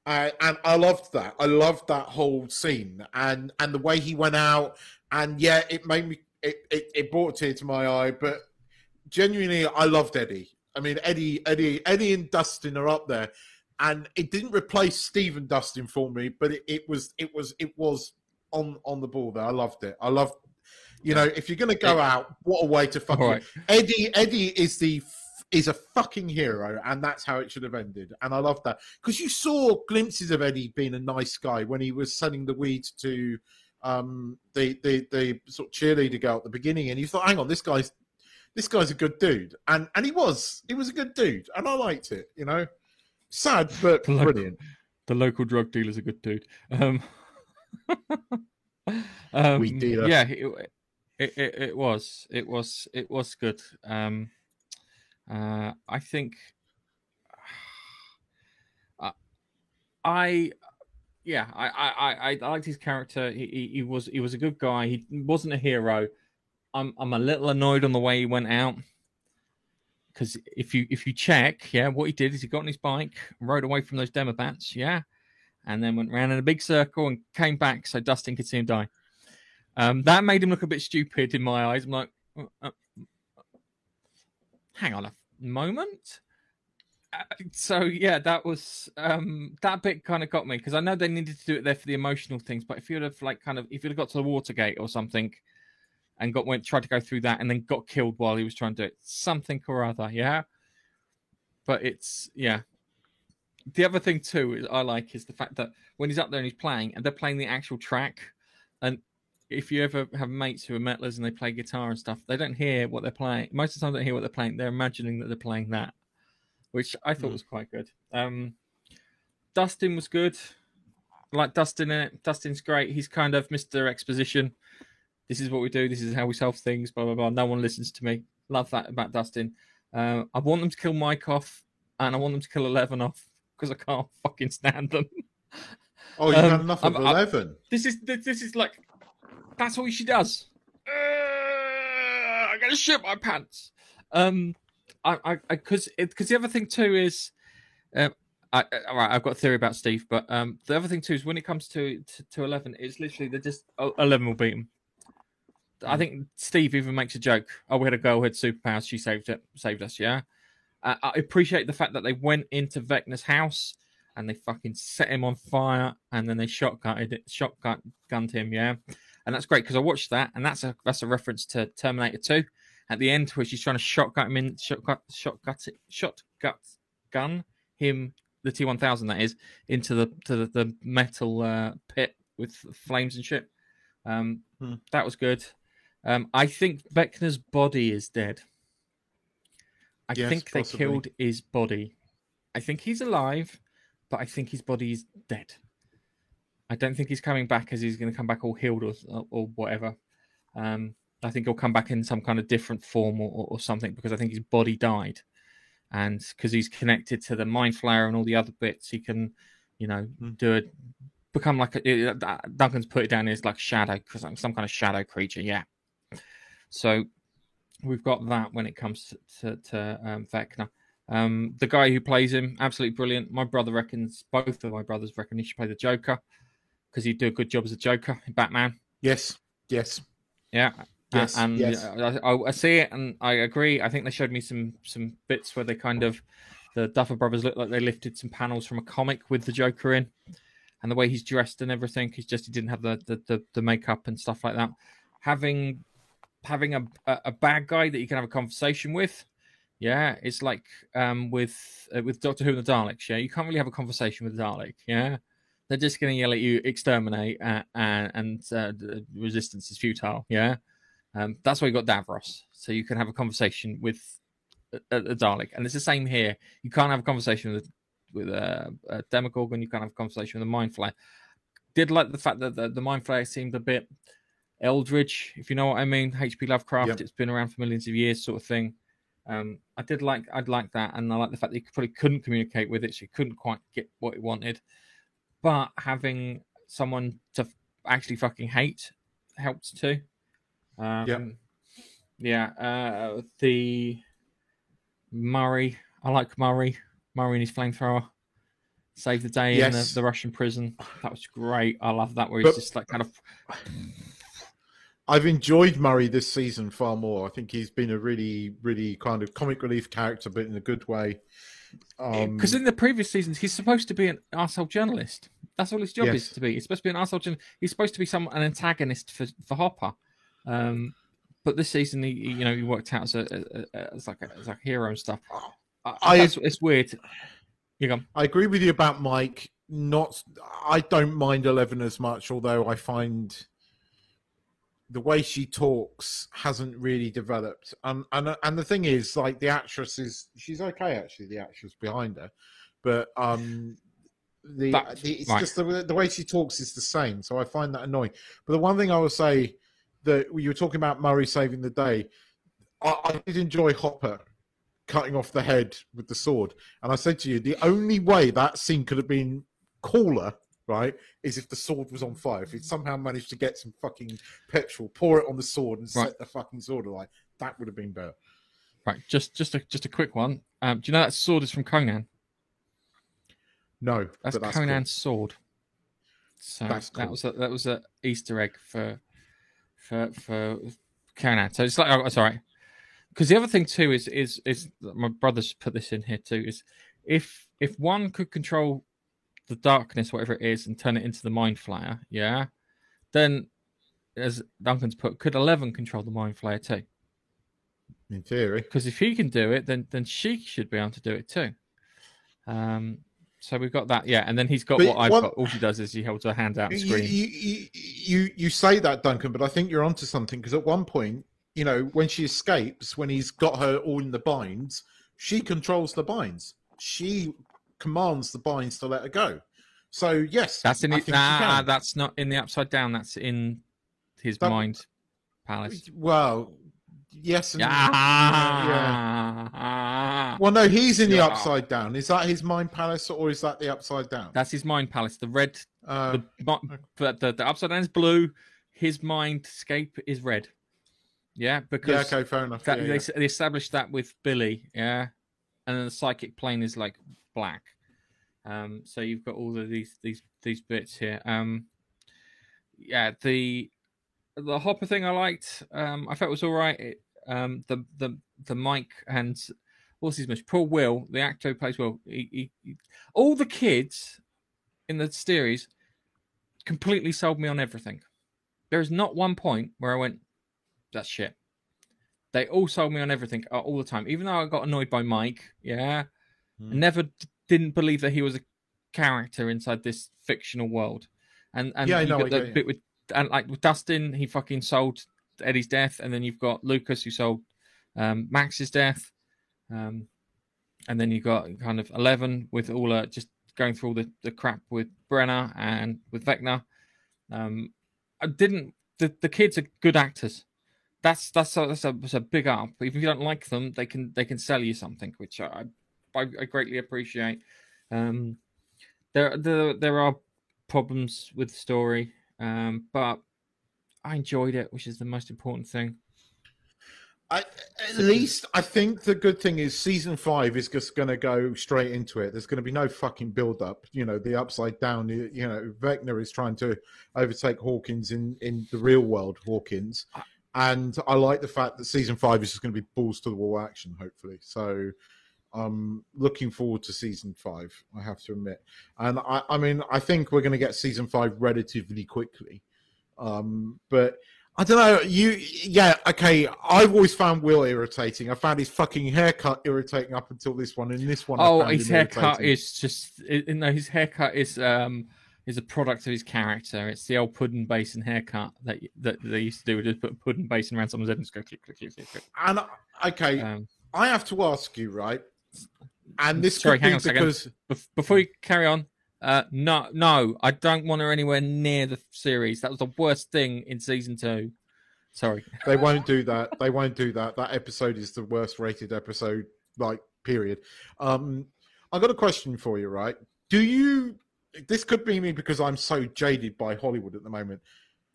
Uh, and I loved that. I loved that whole scene and and the way he went out. And yeah, it made me. It, it, it brought a tear to my eye, but genuinely, I loved Eddie. I mean, Eddie, Eddie, Eddie, and Dustin are up there, and it didn't replace Steve and Dustin for me, but it, it was, it was, it was on on the ball there. I loved it. I loved, you know, if you're gonna go out, what a way to fucking right. Eddie. Eddie is the is a fucking hero, and that's how it should have ended. And I love that because you saw glimpses of Eddie being a nice guy when he was selling the weed to um, the, the the sort of cheerleader girl at the beginning, and you thought, hang on, this guy's this guy's a good dude, and and he was he was a good dude, and I liked it. You know, sad but The local- brilliant. The local drug dealer's a good dude. Um, um, Weed dealer. Yeah, it, it, it, it was. It was. It was good. Um, uh, I think. I- I, yeah, I, I, I, I liked his character. He, he, he was, he was a good guy. He wasn't a hero. I'm, I'm a little annoyed on the way he went out because if you if you check, yeah, what he did is he got on his bike, rode away from those demobats, yeah, and then went round in a big circle and came back so Dustin could see him die. Um, that made him look a bit stupid in my eyes. I'm like, uh, uh, hang on a moment. So yeah, that was um, that bit kind of got me because I know they needed to do it there for the emotional things, but if you'd have like kind of if you'd have got to the Watergate or something and got went tried to go through that and then got killed while he was trying to do it, something or other, yeah. But it's yeah. The other thing too is I like is the fact that when he's up there and he's playing and they're playing the actual track, and if you ever have mates who are metalers and they play guitar and stuff, they don't hear what they're playing. Most of the time, they don't hear what they're playing. They're imagining that they're playing that, which I thought Hmm. was quite good. Um, Dustin was good. Like Dustin in it. Dustin's great. He's kind of Mr. Exposition. This is what we do. This is how we solve things. Blah blah blah. No one listens to me. Love that about Dustin. Uh, I want them to kill Mike off, and I want them to kill Eleven off because I can't fucking stand them. Oh, you've Um, had enough of I'm- I'm- eleven. This is this this is like that's all she does. Uh, I gotta shit my pants. Um, I I because because the other thing too is, um, I, all right, I've got a theory about Steve, but um, the other thing too is when it comes to to, to eleven, it's literally they're just oh, eleven will beat him. I think Steve even makes a joke. Oh, we had a girl who had superpowers. She saved it, saved us. Yeah, uh, I appreciate the fact that they went into Vecna's house and they fucking set him on fire and then they shotgunned it, shotgun gunned him. Yeah, and that's great because I watched that and that's a that's a reference to Terminator Two at the end where she's trying to shotgun him in shotgun shotgun shotgun gun him the T one thousand that is into the to the, the metal uh, pit with flames and shit. Um, Hmm. That was good. Um, I think Vecna's body is dead. I Yes, think they possibly. killed his body. I think he's alive, but I think his body is dead. I don't think he's coming back as he's going to come back all healed or or whatever. Um, I think he'll come back in some kind of different form or, or, something because I think his body died, and because he's connected to the mind flayer and all the other bits, he can, you know, Hmm. do it, become like a. uh, Duncan's put it down as like shadow because I'm some kind of shadow creature. Yeah. So we've got that when it comes to to, to um, Vecna. Um, the guy who plays him, absolutely brilliant. My brother reckons, both of my brothers reckon he should play the Joker because he'd do a good job as a Joker in Batman. Yes, yes. Yeah. Yes, Uh, and yes. I, I, I see it, and I agree. I think they showed me some some bits where they kind of the Duffer Brothers looked like they lifted some panels from a comic with the Joker in, and the way he's dressed and everything. He's just he didn't have the the, the, the makeup and stuff like that. Having having a, a a bad guy that you can have a conversation with Yeah, it's like um, with uh, with Doctor Who and the Daleks. Yeah, you can't really have a conversation with the Dalek. Yeah, they're just going to yell at you, exterminate, uh, and, and uh, resistance is futile. Yeah, um, that's why you got Davros, so you can have a conversation with a, a Dalek, and it's the same here. You can't have a conversation with with a, a Demogorgon. You can't have a conversation with a Mind Flayer. Did like the fact that the, the Mind Flayer seemed a bit Eldritch, if you know what I mean. H.P. Lovecraft. Yep. It's been around for millions of years, sort of thing. Um, I did like I'd like that, and I like the fact that he probably couldn't communicate with it, so he couldn't quite get what he wanted. But having someone to actually fucking hate helps too. Um, Yeah. Uh, the Murray, I like Murray. Murray and his flamethrower saved the day in the, the Russian prison. That was great. I love that where he's But- just like kind of I've enjoyed Murray this season far more. I think he's been a really, really kind of comic relief character, but in a good way. Um, because in the previous seasons he's supposed to be an arsehole journalist. That's all his job is to be. He's supposed to be an arsehole journalist. He's supposed to be some an antagonist for for Hopper. Um, but this season, he he, you know he worked out as a, as like a, as like a hero and stuff. I, I- that's, it's weird. You go. I agree with you about Mike. Not, I don't mind Eleven as much, although I find the way she talks hasn't really developed. Um, and and the thing is, like the actress is, she's okay actually. The actress behind her, but um, the, That- the it's right. just the, the way she talks is the same. So I find that annoying. But the one thing I will say that you were talking about Murray saving the day, I, I did enjoy Hopper cutting off the head with the sword. And I said to you, the only way that scene could have been cooler, right, is if the sword was on fire. If he somehow managed to get some fucking petrol, pour it on the sword, and Right. set the fucking sword alight, that would have been better. Right, just just a just a quick one. Um, do you know that sword is from Conan? No, That's, that's Conan's sword. So That's that was a, that was a Easter egg for for for Conan. So it's like oh, sorry, because the other thing too is is is my brothers put this in here too is if if one could control the darkness, whatever it is, and turn it into the mind flayer, yeah, then as Duncan's put, could Eleven control the mind flayer too? in theory. Because if he can do it, then then she should be able to do it too. Um. So we've got that, yeah, and then he's got But what I've one- got. All she does is he holds her hand out and You, screams. you, you, you, you say that, Duncan, but I think you're onto something because at one point, you know, when she escapes, when he's got her all in the binds, she controls the binds. She commands the binds to let her go. So yes, That's in the, nah, that's not in the upside down. That's in his That- mind palace. Well, yes and Yeah. yeah. Well, no, he's in the upside down. Is that his mind palace or is that the upside down? That's his mind palace. The red, Uh, the, the, the upside down is blue. His mindscape is red. Yeah, because yeah, okay, fair enough. that, yeah, they, they established that with Billy. Yeah, and then the psychic plane is like black. Um, so you've got all of these these these bits here. Um, yeah, the the Hopper thing I liked. Um, I felt was all right. It, um, the the the Mike and what's his name? Paul Will, the actor who plays Will. He, he, he, all the kids in the series completely sold me on everything. There is not one point where I went, "That's shit." They all sold me on everything uh, all the time. Even though I got annoyed by Mike, yeah, I Hmm. never d- didn't believe that he was a character inside this fictional world. And and Yeah, you know, got get you. bit with and like with Dustin, he fucking sold Eddie's death, and then you've got Lucas who sold um, Max's death, um, and then you've got kind of Eleven with all uh, just going through all the, the crap with Brenner and with Vecna. Um, I didn't. The, the kids are good actors. That's that's a, that's a, that's a big up. Even if you don't like them, they can they can sell you something, which I I, I greatly appreciate. Um, there there there are problems with the story, um, but I enjoyed it, which is the most important thing. I, at least I think the good thing is season five is just going to go straight into it. There's going to be no fucking build up. You know, the upside down. You you know, Vecna is trying to overtake Hawkins in in the real world. Hawkins, and I like the fact that season five is just going to be balls to the wall action. Hopefully, so I'm looking forward to season five. I have to admit, and I I mean I think we're going to get season five relatively quickly, um, but. I don't know. You, yeah, okay. I've always found Will irritating. I found his fucking haircut irritating up until this one. And this one, Oh, found his haircut irritating. is just you know his haircut is um is a product of his character. It's the old pudding basin haircut that that they used to do. Just put a pudding basin around someone's head and just go click click click click. click. And okay, Um, I have to ask you, right? And this Sorry, hang on a second. because bef- before you carry on, uh, no, no, I don't want her anywhere near the series. That was the worst thing in season two. Sorry. they won't do that. They won't do that. That episode is the worst rated episode, like period. Um, I got a question for you, right? Do you? This could be me because I'm so jaded by Hollywood at the moment.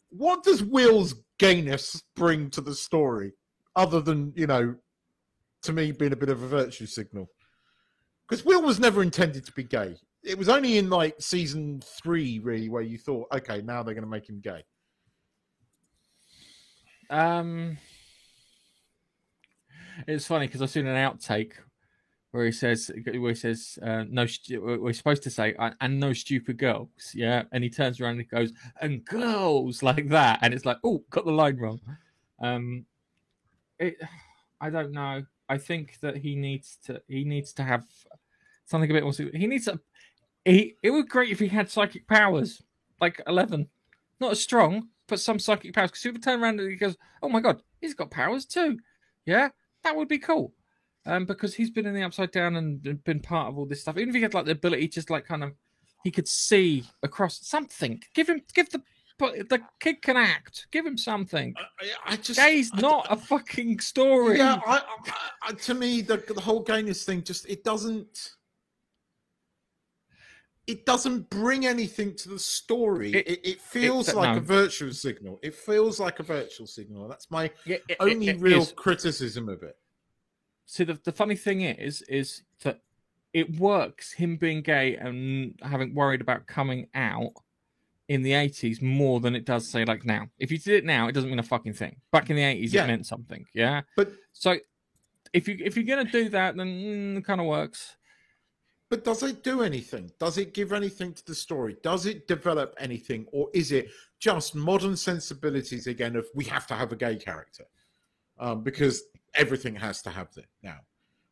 What does Will's gayness bring to the story, other than you know, to me being a bit of a virtue signal? Because Will was never intended to be gay. It was only in like season three, really, where you thought, okay, now they're going to make him gay. Um, it's funny because I've seen an outtake where he says, where he says, uh, no, stu- we're supposed to say, "Uh, and no stupid girls, yeah. And he turns around and goes, and girls like that, and it's like, oh, got the line wrong. Um, it, I don't know. I think that he needs to, he needs to have something a bit more. He needs to. He, it would be great if he had psychic powers, like Eleven, not as strong, but some psychic powers. Because he would turn around and he goes, "Oh my god, he's got powers too." Yeah, that would be cool. Um, because he's been in the upside down and been part of all this stuff. Even if he had like the ability, just like kind of, he could see across something. Give him, give the, but the kid can act. Give him something. I, I just Gay's I- not a fucking story. Yeah, I, I, I, to me, the, the whole gayness thing just it doesn't. It doesn't bring anything to the story. It- It, it, feels like no. a virtual signal. It feels like a virtual signal. That's my Yeah, it- only it- it real is. criticism of it. See, the, the funny thing is, is that it works him being gay and having worried about coming out in the 80s more than it does say like now. If you did it now, it doesn't mean a fucking thing. Back in the 80s, Yeah. it meant something. Yeah. But So if you if you're gonna do that, then mm, it kind of works. But does it do anything? Does it give anything to the story? Does it develop anything, or is it just modern sensibilities again of we have to have a gay character um, because everything has to have that now?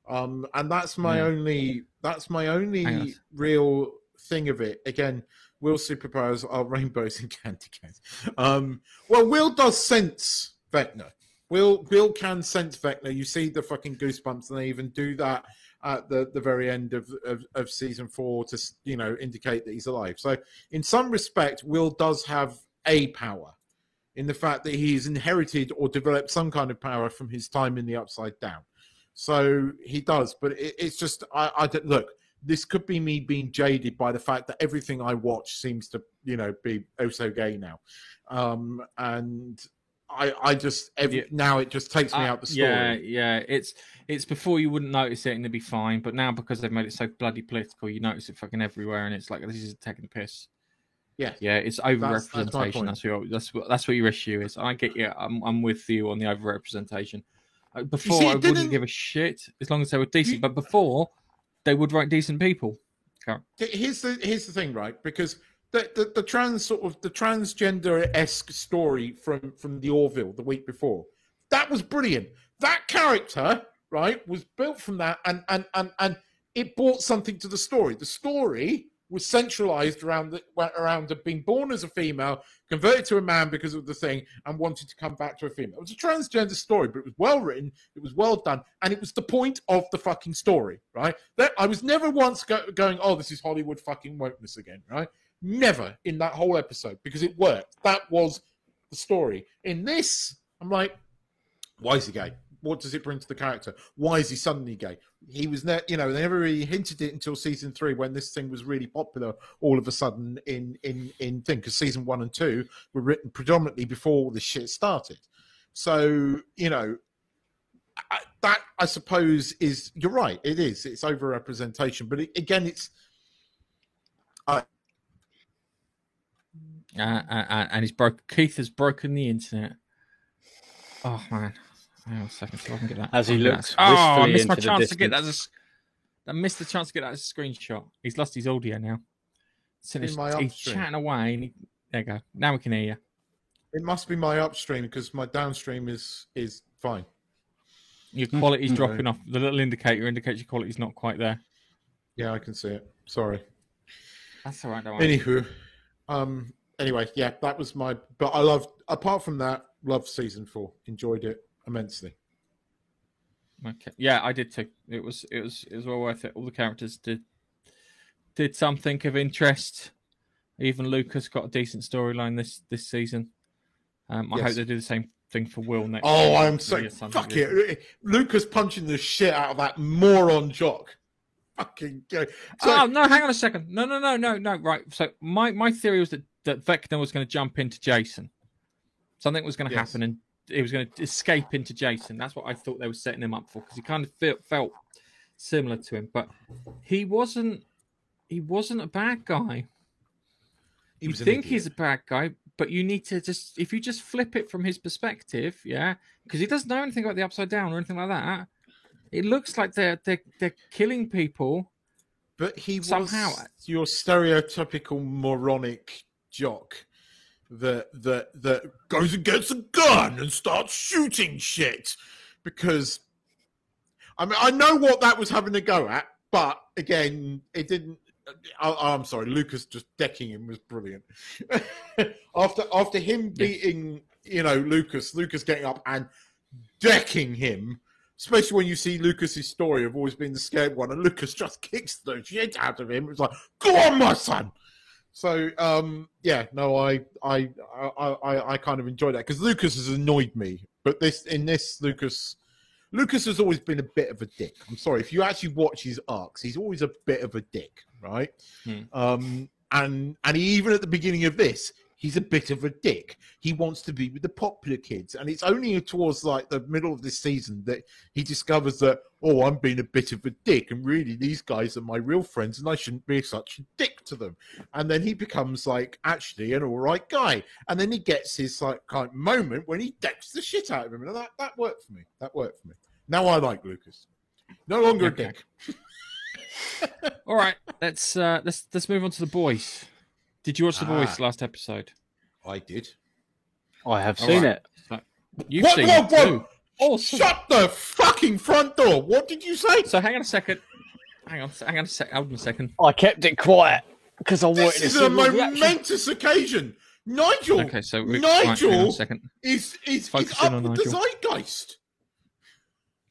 Um, and that's my Yeah. only that's my only real thing of it. Again, Will superpowers are rainbows and candy canes. Um, well, Will does sense Vecna. Will Will can sense Vecna. You see the fucking goosebumps, and they even do that at the, the very end of, of, of season four to you know indicate that he's alive. So in some respect, Will does have a power in the fact that he's inherited or developed some kind of power from his time in the Upside Down. So he does, but it, it's just I, I look. This could be me being jaded by the fact that everything I watch seems to you know be oh so gay now, um, and I I just every Yeah. now it just takes me Uh, out the story. Yeah, yeah. It's it's before you wouldn't notice it and it'd be fine, but now because they've made it so bloody political, you notice it fucking everywhere, and it's like this is taking the piss. Yeah. Yeah, it's that's overrepresentation. That's, your that's what that's what your issue is. I get you. I'm I'm with you on the overrepresentation. Uh, Before see, I wouldn't give a shit as long as they were decent, You- but before they would write decent people. Here's the here's the thing, right? Because the the, the trans sort of the transgender esque story from from the Orville the week before that was brilliant. That character, right, was built from that, and and and and it brought something to the story. The story was centralized around the around being born as a female, converted to a man because of the thing, and wanted to come back to a female. It was a transgender story, but it was well written, it was well done, and it was the point of the fucking story, right? That I was never once go, going, "Oh, this is Hollywood fucking wokeness again," right? Never in that whole episode because it worked. That was the story. In this, I'm like, why is he gay? What does it bring to the character? Why is he suddenly gay? He was, ne- you know, they never really hinted it until season three when this thing was really popular. All of a sudden, in in in thing because season one and two were written predominantly before this shit started. So you know, I, that I suppose is you're right. It is. It's overrepresentation, but it, again, it's Uh, uh, uh, and he's broke. Keith has broken the internet. Oh man, hang on a second, so I can get that. As he I looks. Oh, I missed my the chance to get that. As a, I missed the chance to get that as a screenshot. He's lost his audio now. So In he's, my he's chatting away. And he, there you go. Now we can hear you. It must be my upstream because my downstream is is fine. Your quality's Okay. dropping off. The little indicator indicates your quality's not quite there. Yeah, I can see it. Sorry. That's all right. Don't worry. Anywho, um, anyway, yeah, that was my. But I loved. Apart from that, loved season four. Enjoyed it immensely. Okay. Yeah, I did too. It was it was it was well worth it. All the characters did did something of interest. Even Lucas got a decent storyline this this season. Um, I Yes. hope they do the same thing for Will next. Oh. I'm so fuck good. it. Lucas punching the shit out of that moron jock. Fucking go. So, oh no, hang on a second. No, no, no, no, no. Right. So my my theory was that that Vecna was going to jump into Jason. Something was going to Yes. happen, and he was going to escape into Jason. That's what I thought they were setting him up for because he kind of felt felt similar to him, but he wasn't. He wasn't a bad guy. he you think he's a bad guy, but you need to just if you just flip it from his perspective, yeah, because he doesn't know anything about the upside down or anything like that. It looks like they're they're they're killing people. But he was Somehow- your stereotypical moronic jock that that that goes and gets a gun and starts shooting shit because I mean I know what that was having to go at, but again, it didn't. I, I'm sorry, Lucas just decking him was brilliant. after after him beating, you know, Lucas, Lucas getting up and decking him especially when you see Lucas's story of always being the scared one, and Lucas just kicks the shit out of him. It's like, go on, my son. So, um, yeah, no, I, I, I, I, I kind of enjoy that because Lucas has annoyed me, but this in this Lucas, Lucas has always been a bit of a dick. I'm sorry if you actually watch his arcs, he's always a bit of a dick, right? Hmm. Um, and and even at the beginning of this, he's a bit of a dick. He wants to be with the popular kids, and it's only towards like the middle of this season that he discovers that oh, I'm being a bit of a dick, and really these guys are my real friends, and I shouldn't be such a dick to them. And then he becomes like actually an all right guy, and then he gets his like kind of moment when he decks the shit out of him, and that that worked for me. That worked for me. Now I like Lucas. No longer Okay. a dick. All right, let's uh let's let's move on to the boys. Did you watch the boys Ah. last episode? I did. I have All seen right. it. So, you've What- seen what- it what? too. Awesome. Shut the fucking front door. What did you say? So hang on a second. Hang on. Hang on a sec. Hold on a second. I kept it quiet because I wanted This to is a your reaction. momentous occasion. Nigel Okay, so we, right, hang on a Nigel second. is is, is up on with the Nigel. zeitgeist.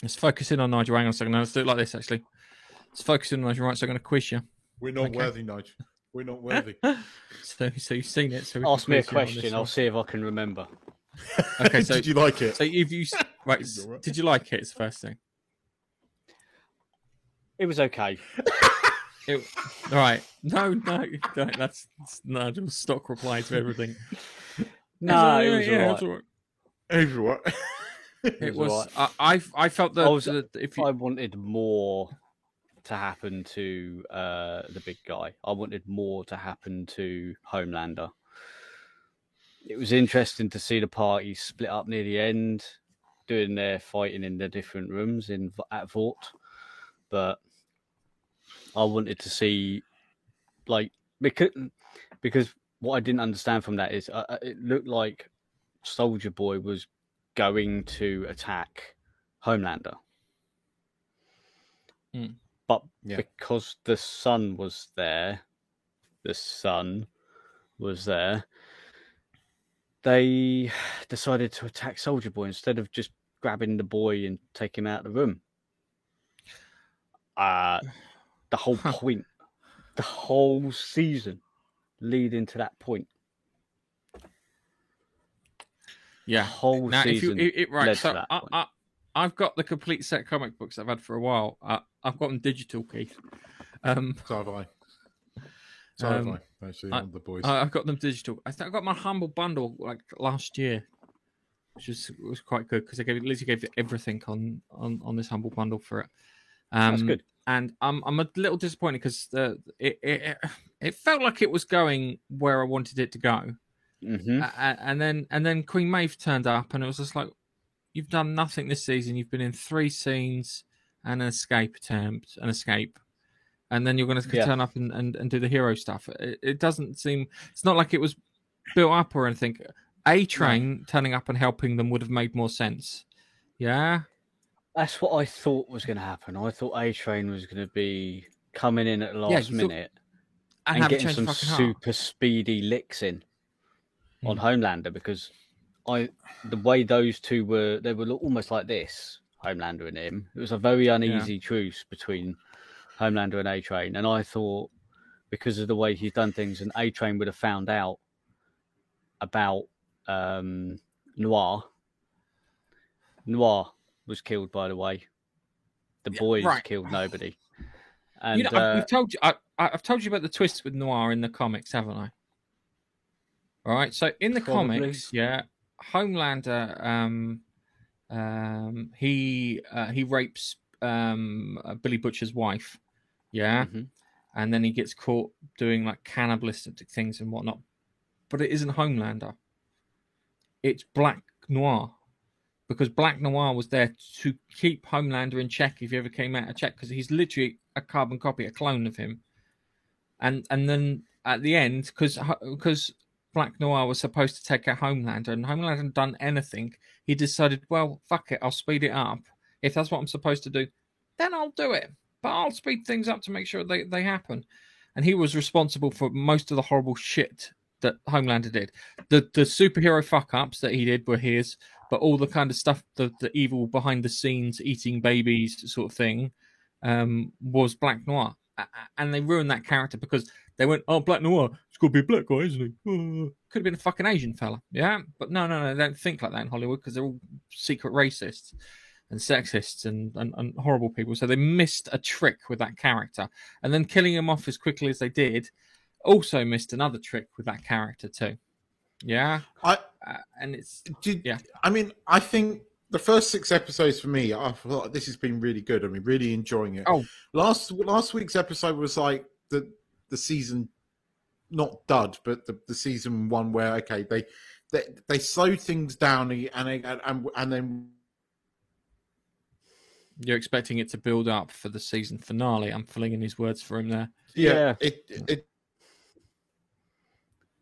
Let's focus in on Nigel. Hang on a second. Now, let's do it like this. Actually, let's focus in on Nigel. Right, so I'm going to quiz you. We're not Okay. worthy, Nigel. We're not worthy. So, so you've seen it. So Ask me a quiz you on this question. I'll see if I can remember. Okay, so did you like it? so if you've used right. It's all right. Did you like it? It's the first thing. It was okay. It, all right. No, no, no, that's, that's Nigel's stock reply to everything. No, it was yeah, alright. it's all right. Everyone. It It was. was I, I, I felt that, I was- that if you, I wanted more to happen to uh, the big guy. I wanted more to happen to Homelander. It was interesting to see the party split up near the end, doing their fighting in the different rooms in at Vought, but I wanted to see like because because what I didn't understand from that is uh, uh, it looked like Soldier Boy was going to attack Homelander. Hmm. But Yeah. because the sun was there, the sun was there, they decided to attack Soldier Boy instead of just grabbing the boy and take him out of the room. Uh, the whole point, the whole season leading to that point. The yeah. whole Now, if you, season. it, right, led to so that I. I, I've got the complete set of comic books I've had for a while. I, I've got them digital, Keith. Um, So have I. So have Um, I. Actually, I, the boys. I, I've got them digital. I think I got my humble bundle like last year, which was was quite good because they gave Lizzie gave everything on on on this humble bundle for it. Um, That's good. And I'm I'm a little disappointed because the it, it it felt like it was going where I wanted it to go, hmm A- a- and then and then Queen Maeve turned up, and it was just like, you've done nothing this season. You've been in three scenes and an escape attempt, an escape, and then you're going to Yeah. turn up and, and, and do the hero stuff. It, it doesn't seem. It's not like it was built up or anything. A Train turning up and helping them would have made more sense. Yeah. That's what I thought was going to happen. I thought A Train was going to be coming in at the Yeah, last thought- minute And, and getting some heart. super speedy licks in on Hmm. Homelander because I the way those two were they were almost like this Homelander and him. It was a very uneasy truce between Homelander and A Train, and I thought because of the way he's done things, and A Train would have found out about um, Noir. Noir was killed, by the way. The Yeah, boys right. killed nobody. And you know, I've, uh, we've told you. I, I've told you about the twist with Noir in the comics, haven't I? All right. So in the Probably. comics, yeah, Homelander, um, um, he uh, he rapes um uh, Billy Butcher's wife, yeah, mhm. and then he gets caught doing like cannibalistic things and whatnot. But it isn't Homelander. It's Black Noir. Because Black Noir was there to keep Homelander in check if he ever came out of check, because he's literally a carbon copy, a clone of him. And and then at the end, because because Black Noir was supposed to take out Homelander, and Homelander hadn't done anything, he decided, well, fuck it, I'll speed it up. If that's what I'm supposed to do, then I'll do it. But I'll speed things up to make sure they, they happen. And he was responsible for most of the horrible shit that Homelander did. The the superhero fuck ups that he did were his, but all the kind of stuff, the, the evil behind the scenes, eating babies sort of thing, um, was Black Noir. And they ruined that character because they went, oh, Black Noir, got to be a black guy, isn't he? Uh, Could have been a fucking Asian fella. Yeah. But no, no, no, they don't think like that in Hollywood because they're all secret racists and sexists and, and, and horrible people. So they missed a trick with that character. And then killing him off as quickly as they did also missed another trick with that character too. Yeah. I Uh, and it's did. Yeah. I mean, I think the first six episodes for me, I thought this has been really good. I mean, really enjoying it. Oh. last last week's episode was like the the season, not dud, but the, the season one where okay they they they slow things down and and and, and then you're expecting it to build up for the season finale. I'm filling in his words for him there. yeah, Yeah. it it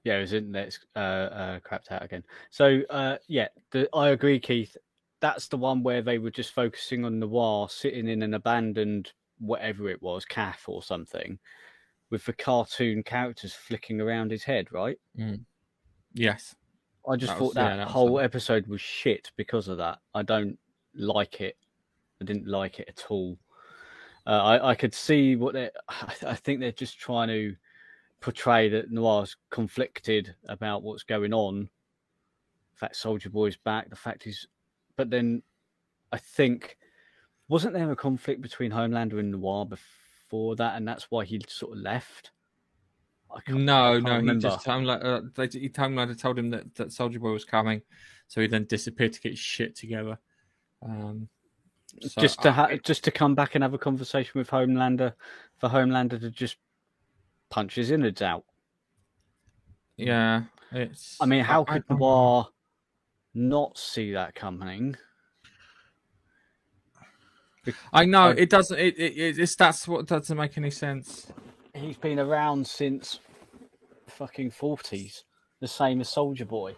Yeah, it was in that's uh, uh, crapped out again. So uh, yeah, the, I agree, Keith. That's the one where they were just focusing on Noir sitting in an abandoned whatever it was, calf or something, with the cartoon characters flicking around his head. Right? Yes. I just That thought was- yeah, that, that was whole episode was shit because of that. I don't like it. I didn't like it at all. Uh, I, I could see what they. I, I think they're just trying to portray that Noir's conflicted about what's going on. The fact Soldier Boy's back, the fact he's, but then I think wasn't there a conflict between Homelander and Noir before that, and that's why he sort of left. I can't- I No, no, he remember. just Homelander. Uh, they, he told him that that Soldier Boy was coming, so he then disappeared to get his shit together. Um, so just to I- ha- just to come back and have a conversation with Homelander for Homelander to just punch his innards out. yeah, it's. I mean, how I- could I- Noir not see that coming? I know it doesn't. It, it, it it's that's what doesn't make any sense. He's been around since fucking forties, the same as Soldier Boy.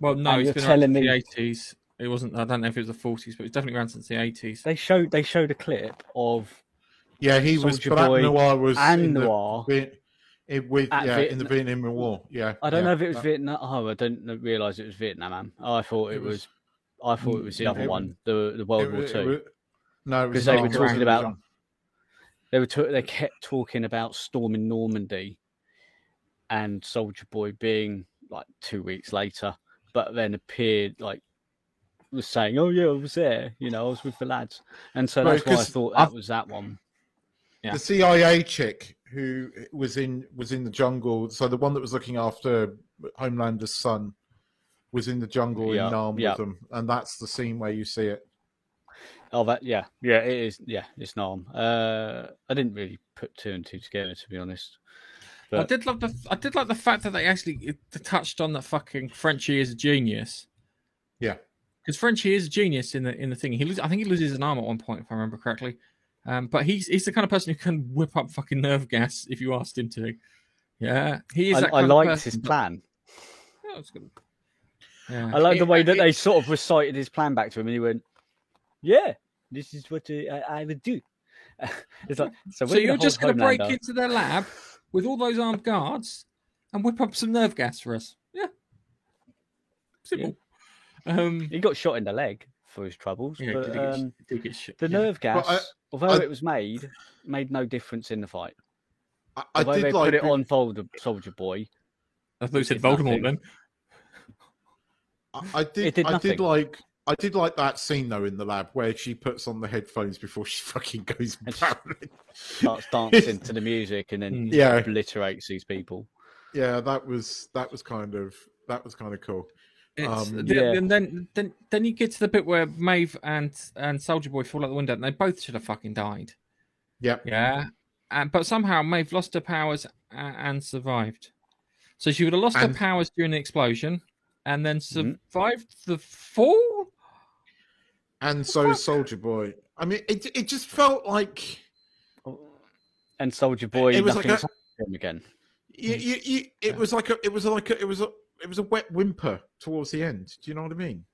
Well, no, And he's you're been around telling since the me- eighties. It wasn't. I don't know if it was the forties, but it's definitely around since the eighties. They showed they showed a clip of yeah he was Soldier Black Boy Noir was and in the Noir. Viet- it, with At yeah in the Vietnam- Vietnam War yeah I don't yeah. know if it was Uh, Vietnam. Oh, I didn't realize it was Vietnam. Man. I thought it, It was, was- I thought it was the Mm, other it- one, the the World it War wa- it Two. No, it was Because they were talking about- John. they were ta- they kept talking about storming Normandy and Soldier Boy being like two weeks later, but then appeared like was saying, "Oh yeah, I was there. You know, I was with the lads," and so that's why I thought I- that was that one. Yeah. the CIA chick who was in was in the jungle. So the one that was looking after Homelander's son was in the jungle Yeah, in Nam yeah. with them, and that's the scene where you see it. Oh, that yeah, yeah, it is. Yeah, it's Norm. Uh, I didn't really put two and two together, to be honest. I did love the. I did like the fact that they actually touched on that fucking Frenchie is a genius. Yeah. because Frenchie is a genius in the in the thing. He, loses, I think he loses an arm at one point, if I remember correctly. Um, but he's he's the kind of person who can whip up fucking nerve gas if you asked him to. Yeah, he is. I, I liked his plan. Yeah, good. Yeah. I like the way that it- they sort of recited his plan back to him, and he went, "Yeah, this is what uh, I, I would do." it's like so. So you're just going to break Homelander- into their lab with all those armed guards and whip up some nerve gas for us? Yeah. Simple. Um, He got shot in the leg for his troubles, yeah, but did get, um, did get shit. the yeah. nerve gas, I- although I- it was made, made no difference in the fight. I, I Although did they like put it the- on Soldier, Soldier Boy, I thought you said did nothing. Voldemort then. I, I did. Did I did like. I did like that scene though in the lab where she puts on the headphones before she fucking goes And starts dancing to the music, and then Mm. Yeah. obliterates these people. Yeah, that was that was kind of that was kind of cool. Um, the- Yeah. And then, then, then you get to the bit where Maeve and and Soldier Boy fall out the window, and they both should have fucking died. Yep. Yeah, and, but somehow Maeve lost her powers and, and survived. So she would have lost And- her powers during the explosion, and then Mhm. survived the fall. And so Soldier Boy. I mean, it it just felt like And Soldier Boy, It was like a- him again. you, you, you, it was like a it was like a it was a it was a wet whimper towards the end. Do you know what I mean?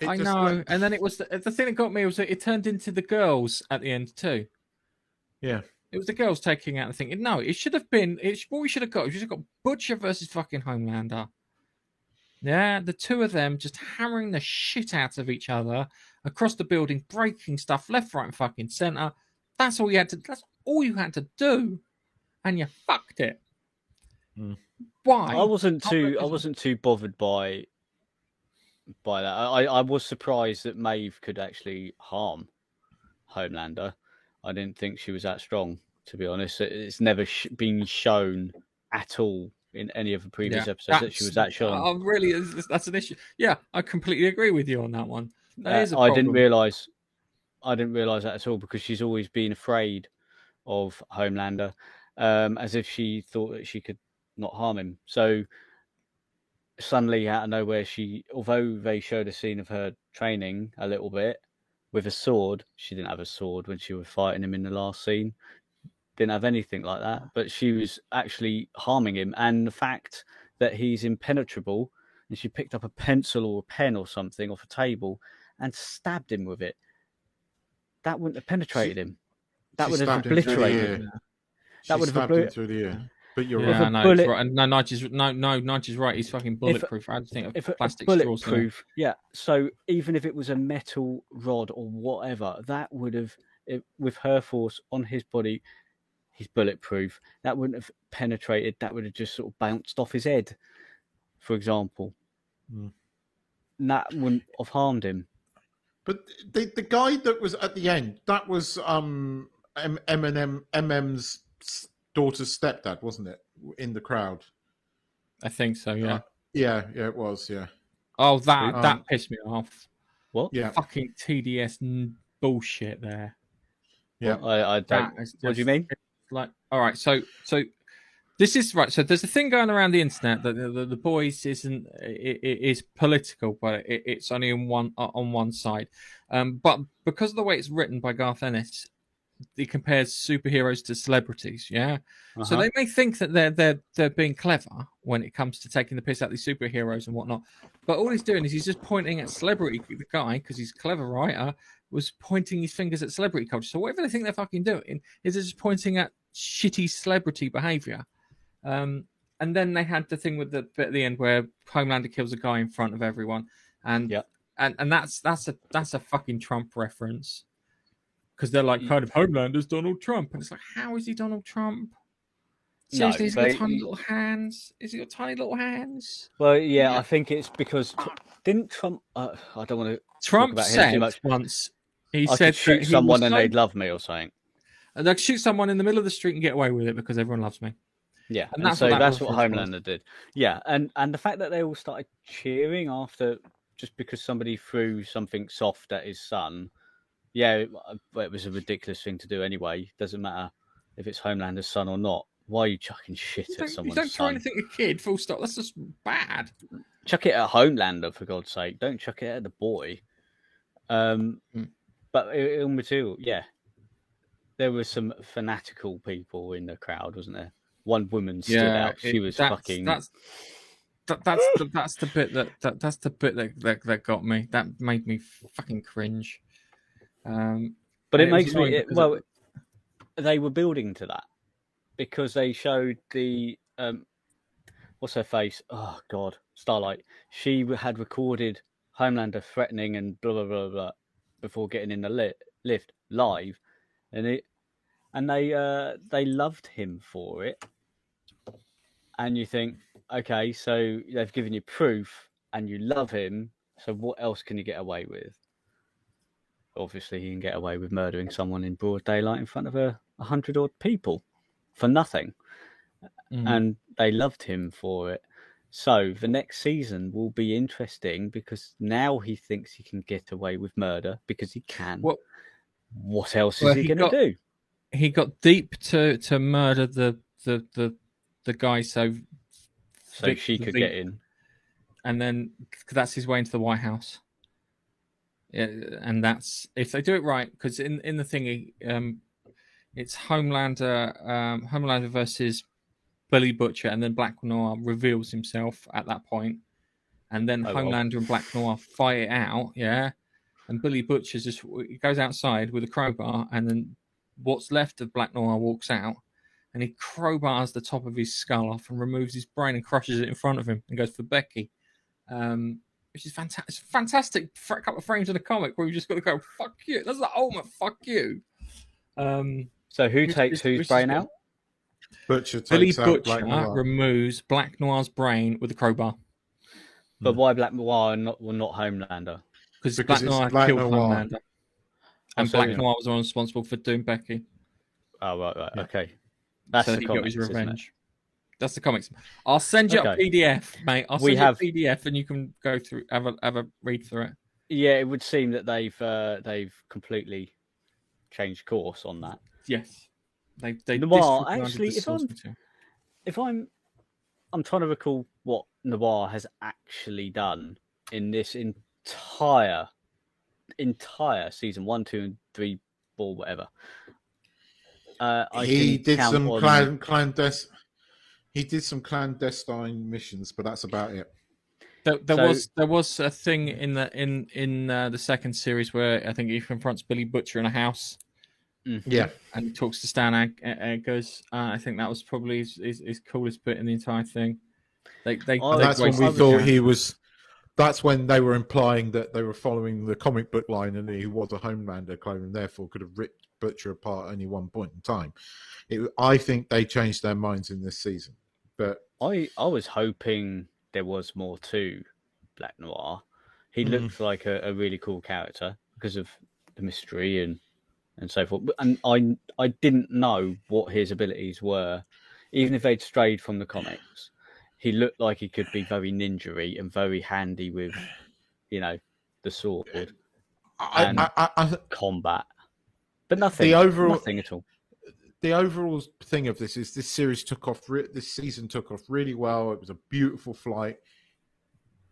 It I just know, went- and then it was the, the thing that got me was that it turned into the girls at the end too. Yeah. It was the girls taking out the thing. No, it should have been. It, what we should have got, we should have got Butcher versus fucking Homelander. Yeah, the two of them just hammering the shit out of each other across the building, breaking stuff left, right, and fucking center. That's all you had to. That's all you had to do, and you fucked it. Hmm. Why? I wasn't too. I wasn't too bothered by by that. I, I was surprised that Maeve could actually harm Homelander. I didn't think she was that strong, to be honest. It's never sh- been shown at all in any of the previous Yeah, episodes that she was that that's- strong. Oh, really? That's an issue. Yeah, I completely agree with you on that one. That Uh, I didn't realize. I didn't realize that at all because she's always been afraid of Homelander, um, as if she thought that she could not harm him. So suddenly, out of nowhere, she, although they showed a scene of her training a little bit with a sword, she didn't have a sword when she was fighting him in the last scene. Didn't have anything like that, but she was actually harming him, and the fact that he's impenetrable and she picked up a pencil or a pen or something off a table and stabbed him with it. That wouldn't have penetrated him. That would have stabbed him obliterated. That would have stabbed him through the ear. But you're Yeah, right. a no, bullet- it's right. No, Nigel's no, no, Nigel's right. He's fucking bulletproof. I had to think of If a, a plastic straws. bulletproof, yeah. So even if it was a metal rod or whatever, that would have, it, with her force on his body, he's bulletproof. That wouldn't have penetrated. That would have just sort of bounced off his head, for example. And that wouldn't have harmed him. But the the guy that was at the end, that was um M- Eminem MM's s- daughter's stepdad, wasn't it? In the crowd. I think so. Yeah. Uh, yeah, yeah, it was. Yeah, oh, that um, that pissed me off. What? yeah, Fucking TDS bullshit there. yeah. I, I don't. That is What do you mean? Like, all right, so so this is right. So there's a thing going around the internet that the, the, the boys isn't it, it is political, but it, it's only on one uh, on one side. Um, but because of the way it's written by Garth Ennis, he compares superheroes to celebrities. Yeah, so Uh-huh. they may think that they're they're they're being clever when it comes to taking the piss out of these superheroes and whatnot. But all he's doing is he's just pointing at celebrity. The guy, because he's a clever writer, was pointing his fingers at celebrity culture. So whatever they think they're fucking doing is just pointing at shitty celebrity behavior. Um, and then they had the thing with the bit at the end where Homelander kills a guy in front of everyone, and yeah. and and that's that's a that's a fucking Trump reference because they're like kind of Homelander's Donald Trump, and it's like how is he Donald Trump? No, Seriously, he's got tiny little hands. Is he got tiny little hands? Well, yeah, Yeah. I think it's because didn't Trump? Uh, I don't want to. Trump about him too much. once he I said shoot someone and so- they'd love me or something. And they'd shoot someone in the middle of the street and get away with it because everyone loves me. Yeah, And and, that's so what that that's what reference was. Homelander did. Yeah, and and the fact that they all started cheering after just because somebody threw something soft at his son. Yeah, it, it was a ridiculous thing to do anyway. Doesn't matter if it's Homelander's son or not. Why are you chucking shit You at you don't throw anything at a kid. Full stop. That's just bad. chuck it at Homelander for God's sake. Don't chuck it at the boy. Um, Mm. but i- ill material, yeah. There were some fanatical people in the crowd, wasn't there? One woman stood out. She it- was that's, fucking. That's that, that's the, that's the bit that, that that's the bit that, that that got me. That made me fucking cringe. Um, But it it makes me it, well. it- They were building to that because they showed the um, what's her face? Oh God, Starlight. She had recorded Homelander threatening and blah blah blah blah before getting in the li- lift live, and it and they uh they loved him for it. And you think, okay, so they've given you proof, and you love him. So what else can you get away with? obviously he can get away with murdering someone in broad daylight in front of a, a hundred odd people for nothing mm. and they loved him for it so the next season will be interesting because now he thinks he can get away with murder because he can Well- what else Well, is he, he going to do he got deep to to murder the the the the guy so so Vic- she could Vic- get in and then that's his way into the White House. Yeah, and that's if they do it right, because in in the thingy, um, it's Homelander, um, Homelander versus Billy Butcher, and then Black Noir reveals himself at that point, and then Oh, well. Homelander and Black Noir fight it out, yeah, and Billy Butcher just goes outside with a crowbar, and then what's left of Black Noir walks out. And he crowbars the top of his skull off and removes his brain and crushes it in front of him and goes for Becky um, which is fantastic. It's fantastic for a couple of frames in a comic where you just got to go, "Fuck you." That's the ultimate "fuck you." Um, so who Which- takes which- whose brain good. out Butcher Billy takes out Butcher Black Noir. removes Black Noir's brain with a crowbar but why black noir and not well, not homelander because Because Black it's Noir Black killed Noir. Homelander, Oh, and so Black yeah. Noir was the one responsible for doing Becky. oh right right Yeah. okay that's so the he got comics, his revenge. That's the comics. I'll send you a PDF, mate. I'll We send have- a PDF, and you can go through, have a have a read through it. Yeah, it would seem that they've uh, they've completely changed course on that. Yes, they they Noir, actually, the if I'm- material. If I'm I'm trying to recall what Noir has actually done in this entire entire season one, two, and three, four, whatever. Uh, I he did some on- clan, clandestine. He did some clandestine missions, but that's about it. There, there So- was there was a thing in the in in uh, the second series where I think he confronts Billy Butcher in a house Yeah, and he talks to Stan Eg- Eggers. Uh, I think that was probably his, his, his coolest bit in the entire thing. They they, Oh, they that's when we thought character. he was. That's when they were implying that they were following the comic book line, and he was a Homelander clone, and therefore could have ripped Butcher apart at any one point in time. It, I think they changed their minds in this season, but I I was hoping there was more to Black Noir. He Mhm. looked like a, a really cool character because of the mystery and and so forth. And I I didn't know what his abilities were, even if they'd strayed from the comics. He looked like he could be very ninja-y and very handy with, you know, the sword I, And- I, I, I, combat, but nothing. the overall nothing at all. the overall thing of this is this series took off. Re- this season took off really well. It was a beautiful flight.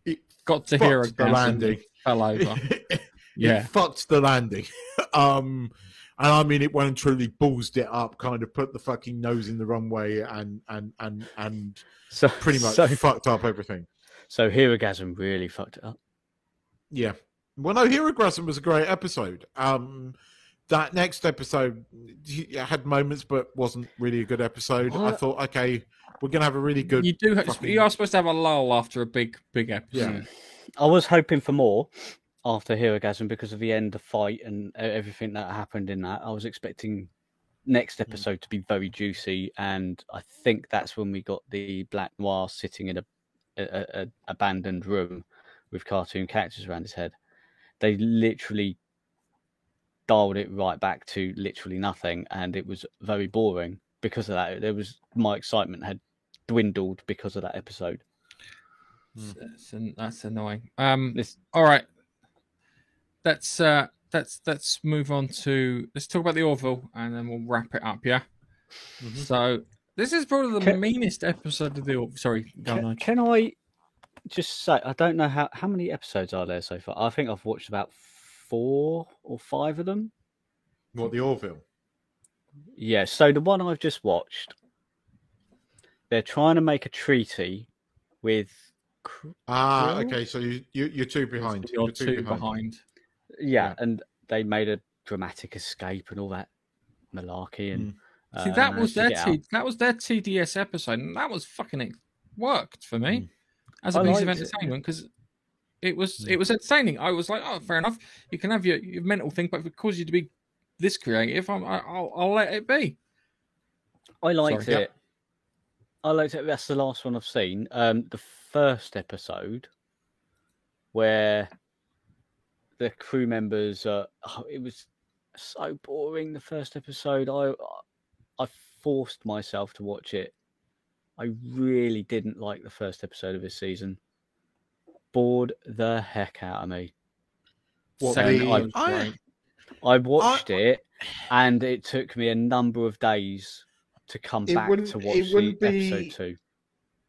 It got to hear a the landing. fell over. it Yeah. fucked the landing. um, and I mean, it went and truly ballsed it up, kind of put the fucking nose in the wrong way, and and and and So pretty much so, fucked up everything. so Herogasm really fucked it up. Yeah. Well, no, Herogasm was a great episode. Um, that next episode had moments, but wasn't really a good episode. I thought, okay, we're gonna have a really good. You do. Have, fucking- you are supposed to have a lull after a big big episode. Yeah. I was hoping for more after Herogasm because of the end, of fight, and e- everything that happened in that. I was expecting next hmm. episode to be very juicy, and I think that's when we got the Black Noir sitting in a, a, a, a abandoned room with cartoon characters around his head. They literally dialed it right back to literally nothing, and it was very boring because of that. There was my excitement had dwindled because of that episode. Hmm. That's, that's annoying. Um, This all right. Let's uh, let's let's move on to let's talk about the Orville and then we'll wrap it up. Yeah. Mhm. So this is probably the Can- meanest episode of the Orville. Sorry, go on. Can, can I just say I don't know how how many episodes are there so far. I think I've watched about four or five of them. What the Orville? Yeah, so the one I've just watched, they're trying to make a treaty with Cr- Ah, okay. So you, you you're two behind. You're You're two behind. Yeah, Yeah. and they made a dramatic escape and all that malarkey, and See, uh, that was their T- that was their TDS episode, and that was fucking it worked for me Mm. as a I piece of entertainment because it was Mm. it was entertaining. I was like, oh, fair enough. You can have your, your mental thing, but if it causes you to be this creative, I'm, I, I'll I'll let it be. I liked Sorry, it. I liked it. That's the last one I've seen. Um, the first episode where the crew members, uh, oh, it was so boring. The first episode, I I forced myself to watch it. I really didn't like the first episode of this season. Bored the heck out of me. What, the- I I- right. I watched it, and it took me a number of days to come back to watch the be- episode two.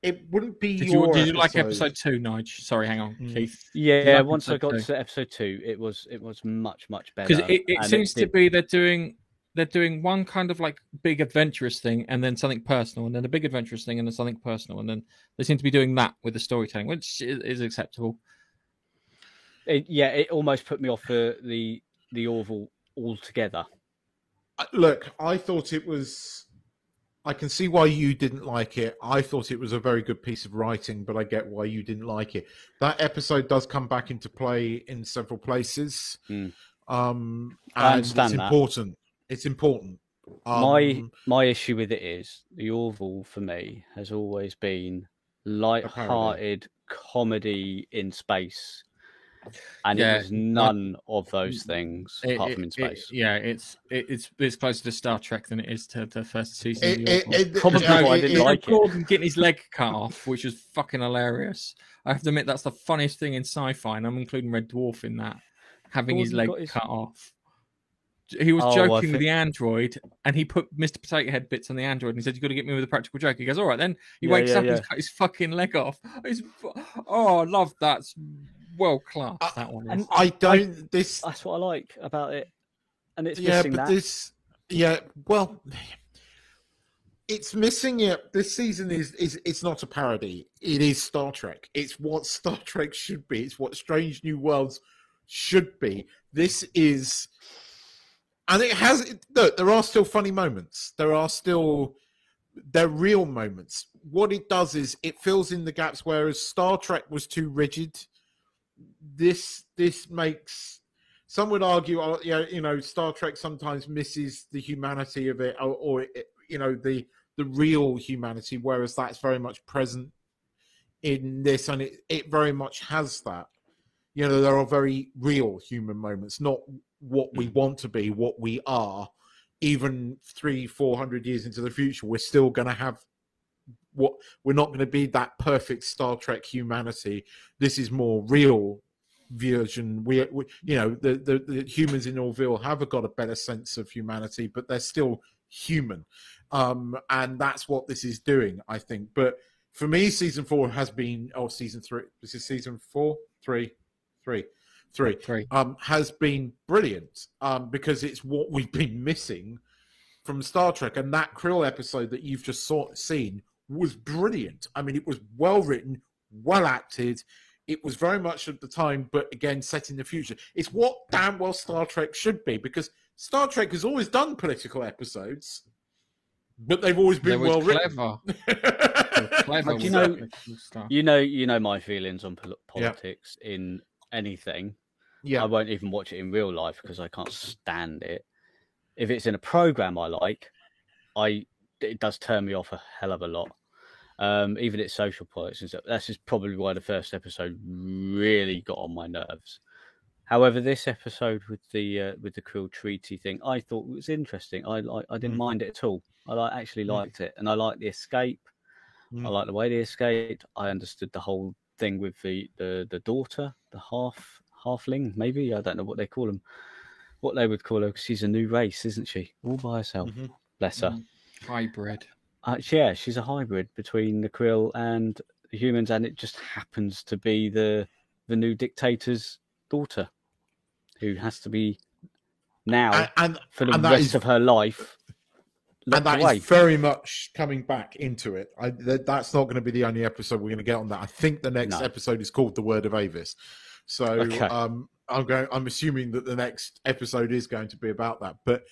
It wouldn't be Did your. you did you like episode. episode two, Nige? Sorry, hang on, Mm. Keith. Yeah, like once I got two? to episode two, it was it was much much better. Because it, it and seems to be they're doing they're doing one kind of like big adventurous thing and then something personal and then a big adventurous thing and then something personal and then they seem to be doing that with the storytelling, which is, is acceptable. it, yeah, it almost put me off the the the Orville altogether. Uh, Look, I thought it was. I can see why you didn't like it. I thought it was a very good piece of writing, but I get why you didn't like it. That episode does come back into play in several places. Mm. Um, I and it's that. important. It's important. my Um, my issue with it is the Orville for me has always been light-hearted comedy in space, and Yeah, it was none of those things It- apart it- from in it- space. yeah, it's it, it's it's closer to Star Trek than it is to the first season. of it- the it- it- Probably yeah, why I it- didn't it- like it. Gordon getting his leg cut off, which was fucking hilarious. I have to admit that's the funniest thing in sci-fi, and I'm including Red Dwarf in that, having his leg his- cut off. He was Oh, I joking with think- the android, and he put Mr. Potato Head bits on the android, and he said, "You got to get me with a practical joke." He goes, "All right, then." He Yeah, wakes yeah, up and he's cut his fucking leg off. It's, oh, I love that. It's world class. Uh, that one. and is. I don't. This. That's what I like about it, and it's yeah, missing but that. this. Yeah, well, it's missing it. This season is is it's not a parody. It is Star Trek. It's what Star Trek should be. It's what Strange New Worlds should be. This is, and it has. Look, there are still funny moments. There are still. They're real moments. What it does is it fills in the gaps. Whereas Star Trek was too rigid, this this makes some would argue, uh, yeah, you know, Star Trek sometimes misses the humanity of it, or, or it, you know, the the real humanity, whereas that's very much present in this, and it it very much has that. You know, there are very real human moments, not what we want to be, what we are. Even three, four hundred years into the future, we're still going to have what we're not going to be that perfect Star Trek humanity. This is more real version. We, we you know, the, the the humans in Orville have got a better sense of humanity, but they're still human, um, and that's what this is doing, I think. But for me, season four has been, oh, season three. This is season four, three, three, three Three. um, has been brilliant um, because it's what we've been missing from Star Trek. And that Krill episode that you've just saw, seen was brilliant. I mean, it was well written, well acted. It was very much at the time, but again, set in the future. It's what damn well Star Trek should be because Star Trek has always done political episodes, but they've always been was well clever. written. clever you know- You know, you know my feelings on pol- Yeah. politics in anything. yeah, I won't even watch it in real life because I can't stand it. If it's in a program I like, I it does turn me off a hell of a lot. Um, even its social politics and stuff. That's just probably why the first episode really got on my nerves. However, this episode with the uh, with the Krill Treaty thing, I thought was interesting. I like I didn't Mm. mind it at all. I like, actually Mm. liked it, and I liked the escape. I Mm. like the way they escaped. I understood the whole thing with the the, the daughter, the half halfling, maybe I don't know what they call them, what they would call her because she's a new race, isn't she? All by herself. Mhm. Bless her. Mm. Hybrid. Uh, yeah, she's a hybrid between the krill and the humans, and it just happens to be the the new dictator's daughter, who has to be now and, and for the and rest is- of her life and that is away. very much coming back into it. I, that, that's not going to be the only episode we're going to get on that. I think the next No. episode is called "The Word of Avis," so Okay. um, I'm going. I'm assuming that the next episode is going to be about that. But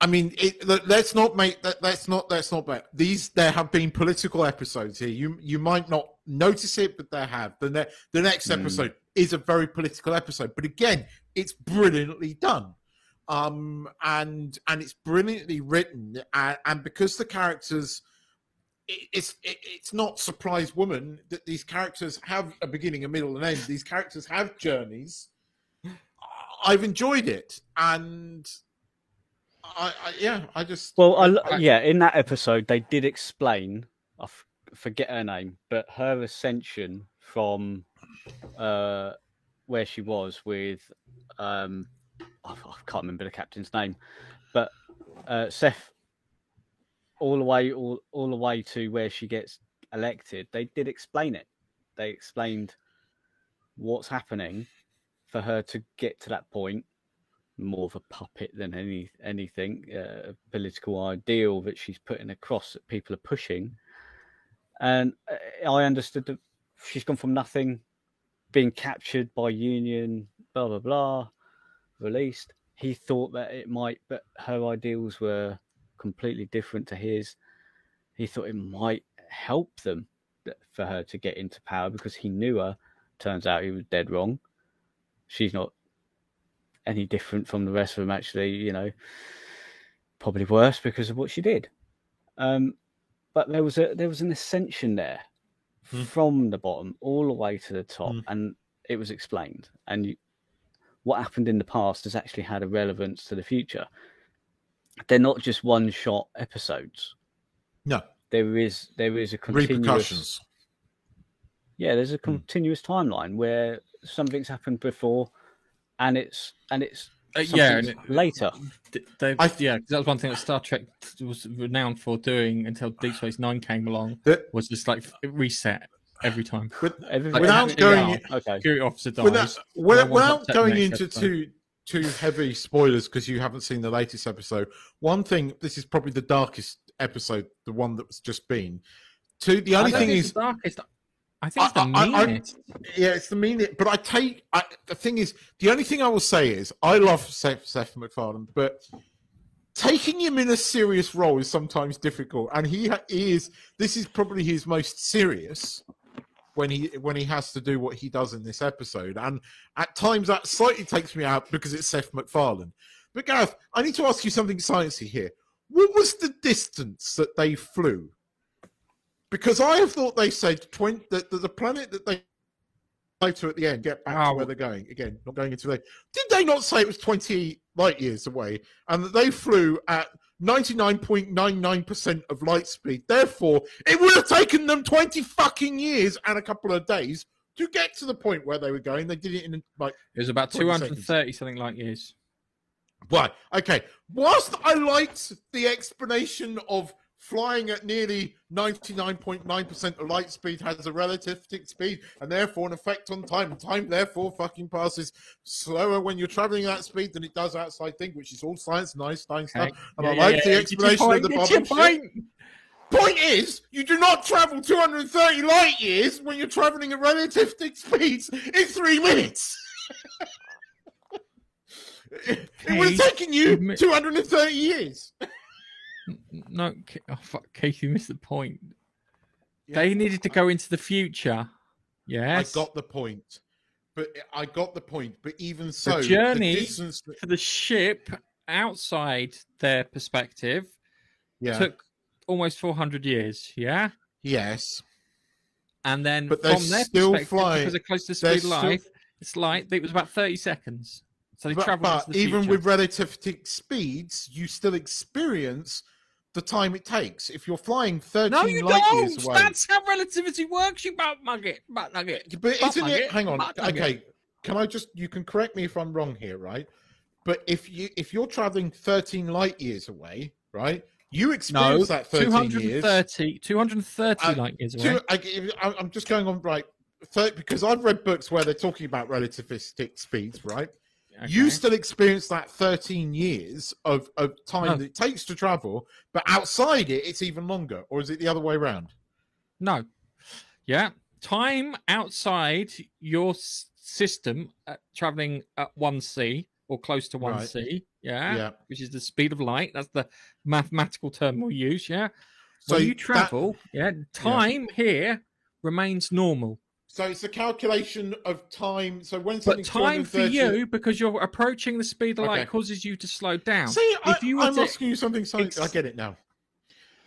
I mean, it, let- let's not make that. Let's not. Let's not. Bet. These there have been political episodes here. You you might not notice it, but there have. The ne- the next Hmm. episode is a very political episode, but again, it's brilliantly done um and and it's brilliantly written and, and because the characters it, it's it, it's not surprise woman that these characters have a beginning a middle and end these characters have journeys i've enjoyed it and i, I yeah i just Well, I, yeah, in that episode, they did explain. I f- forget her name, but her ascension from uh, where she was with, um, I, I can't remember the captain's name, but uh, Seth, all the way, all all the way to where she gets elected. They did explain it. They explained what's happening for her to get to that point more of a puppet than any anything, uh, political ideal that she's putting across that people are pushing. And uh, I understood that she's gone from nothing, being captured by Union, blah blah blah, released. He thought that it might, but her ideals were completely different to his. He thought it might help them for her to get into power because he knew her. Turns out he was dead wrong. She's not any different from the rest of them actually you know probably worse because of what she did um but there was a there was an ascension there Hmm. from the bottom all the way to the top Hmm. and it was explained and you, what happened in the past has actually had a relevance to the future they're not just one shot episodes no there is there is a continuous repercussions yeah, there's a Hmm. continuous timeline where something's happened before, and it's and it's Uh, yeah, and it- later. Th- They, I- yeah, 'cause that was one thing that Star Trek was renowned for doing until Deep Space Nine came along. That- Was just like it reset every time. but Everything- Without going- yeah, okay, Security officer dies. without, without, without going into episode. too too heavy spoilers because you haven't seen the latest episode one thing this is probably the darkest episode the one that was just been two the only thing is the darkest. I think it's the I- I- I- meanest. yeah it's the mean but i take I, the thing is the only thing i will say is i love seth, seth macfarlane but taking him in a serious role is sometimes difficult. And he is this is probably his most serious when he when he has to do what he does in this episode. And at times that slightly takes me out because it's seth macfarlane. But gareth i need to ask you something sciencey here. What was the distance that they flew because I have thought they said 20, that the, planet that they fly to at the end, get back to Oh. where they're going. Again, not going into the. Did they not say it was 20 light years away and that they flew at 99.99% of light speed? Therefore, it would have taken them 20 fucking years and a couple of days to get to the point where they were going. They did it in like It was about 230 seconds. hundred and thirty something light years. Right. Okay. Whilst I liked the explanation of flying at nearly 99.9% of light speed has a relativistic speed and therefore an effect on time, and time therefore fucking passes slower when you're traveling at that speed than it does outside thing, which is all science and Einstein stuff. And Yeah, I yeah, like yeah, the explanation of the bubble point. Point is, you do not travel 230 light years when you're traveling at relativistic speeds in three minutes. it would have taken you 230 years. No, oh, fuck, Keith, you missed the point. Yeah. They needed to go into the future. Yes, I got the point. But I got the point. But even so, the journey- distance, for the ship outside their perspective yeah, took almost 400 years. Yeah. yes, And then But from their still perspective, flying- because they're close to speed still- light, it's light. It was about 30 seconds. So they but, travelled but the even future. with relativistic speeds, you still experience the time it takes. If you're flying 13 no, you light don't. years away, That's how relativity works. You butt nugget, butt nugget. but butt isn't nugget, it? Hang on. Okay, can I just? You can correct me if I'm wrong here, right? But if you if you're traveling 13 light years away, right? You No, experience that 13 years. 230, 230 Uh, light years away. Two, I, I- I'm just going on right third, because I've read books where they're talking about relativistic speeds, right? You still experience that 13 years of, of time that it takes to travel, but outside it, it's even longer. Or is it the other way around? No. Yeah. Time outside your system uh, traveling at 1c or close to 1c. Yeah. Yeah. Which is the speed of light. That's the mathematical term we'll use. Yeah. So when you that- travel, yeah, time here remains normal. So it's a calculation of time. So when But something's time for you, because you're approaching the speed of light, Okay. causes you to slow down. See, I, if you were I'm to- asking you something. something ex- I get it now.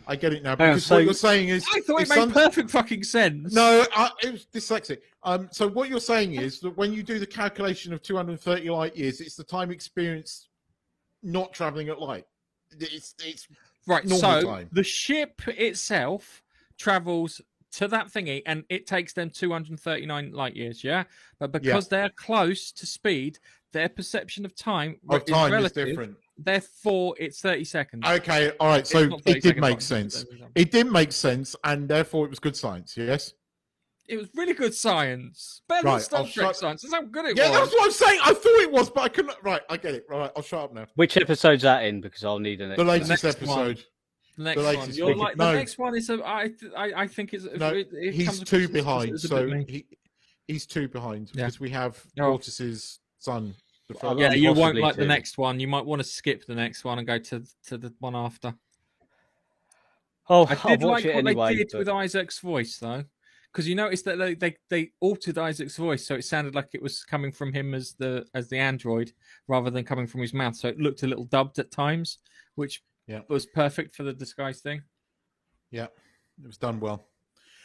I get it now. Hang on, Because so- what you're saying is, I thought it if made some- perfect fucking sense. No, I, it was dyslexic. Um, so what you're saying is that when you do the calculation of 230 light years, it's the time experience not traveling at light. It's it's Right, normal so time. the ship itself travels to that thingy and it takes them 239 light years, yeah? But because they're close to speed, their perception of time, of is time is different. Therefore, it's 30 seconds. Okay, all right. So it did seconds, make sense. It did make sense, and therefore it was good science. Yes. It was really good science. Better Right, than Star I'll Trek shut- science. That's how good it Yeah, was. that's what I'm saying. I thought it was, but I couldn't. Right, I get it. Right, I'll shut up now. Which episode's that in? Because I'll need an. The latest next one. Episode. The next one. latest You're one. like, No. The next one is, a, I, I, I think it's. No, it, it he's comes two behind. So he, he's two behind Yeah. because we have Oh. Mortis's son. The Well, yeah, you won't possibly like the next one. You might want to skip the next one and go to to the one after. Oh, I I'll did like what anyway. they did but- with Isaac's voice, though, because you noticed that they, they they altered Isaac's voice, so it sounded like it was coming from him as the as the android rather than coming from his mouth. So it looked a little dubbed at times, which Yeah. It was perfect for the disguise thing. yeah, it was done well.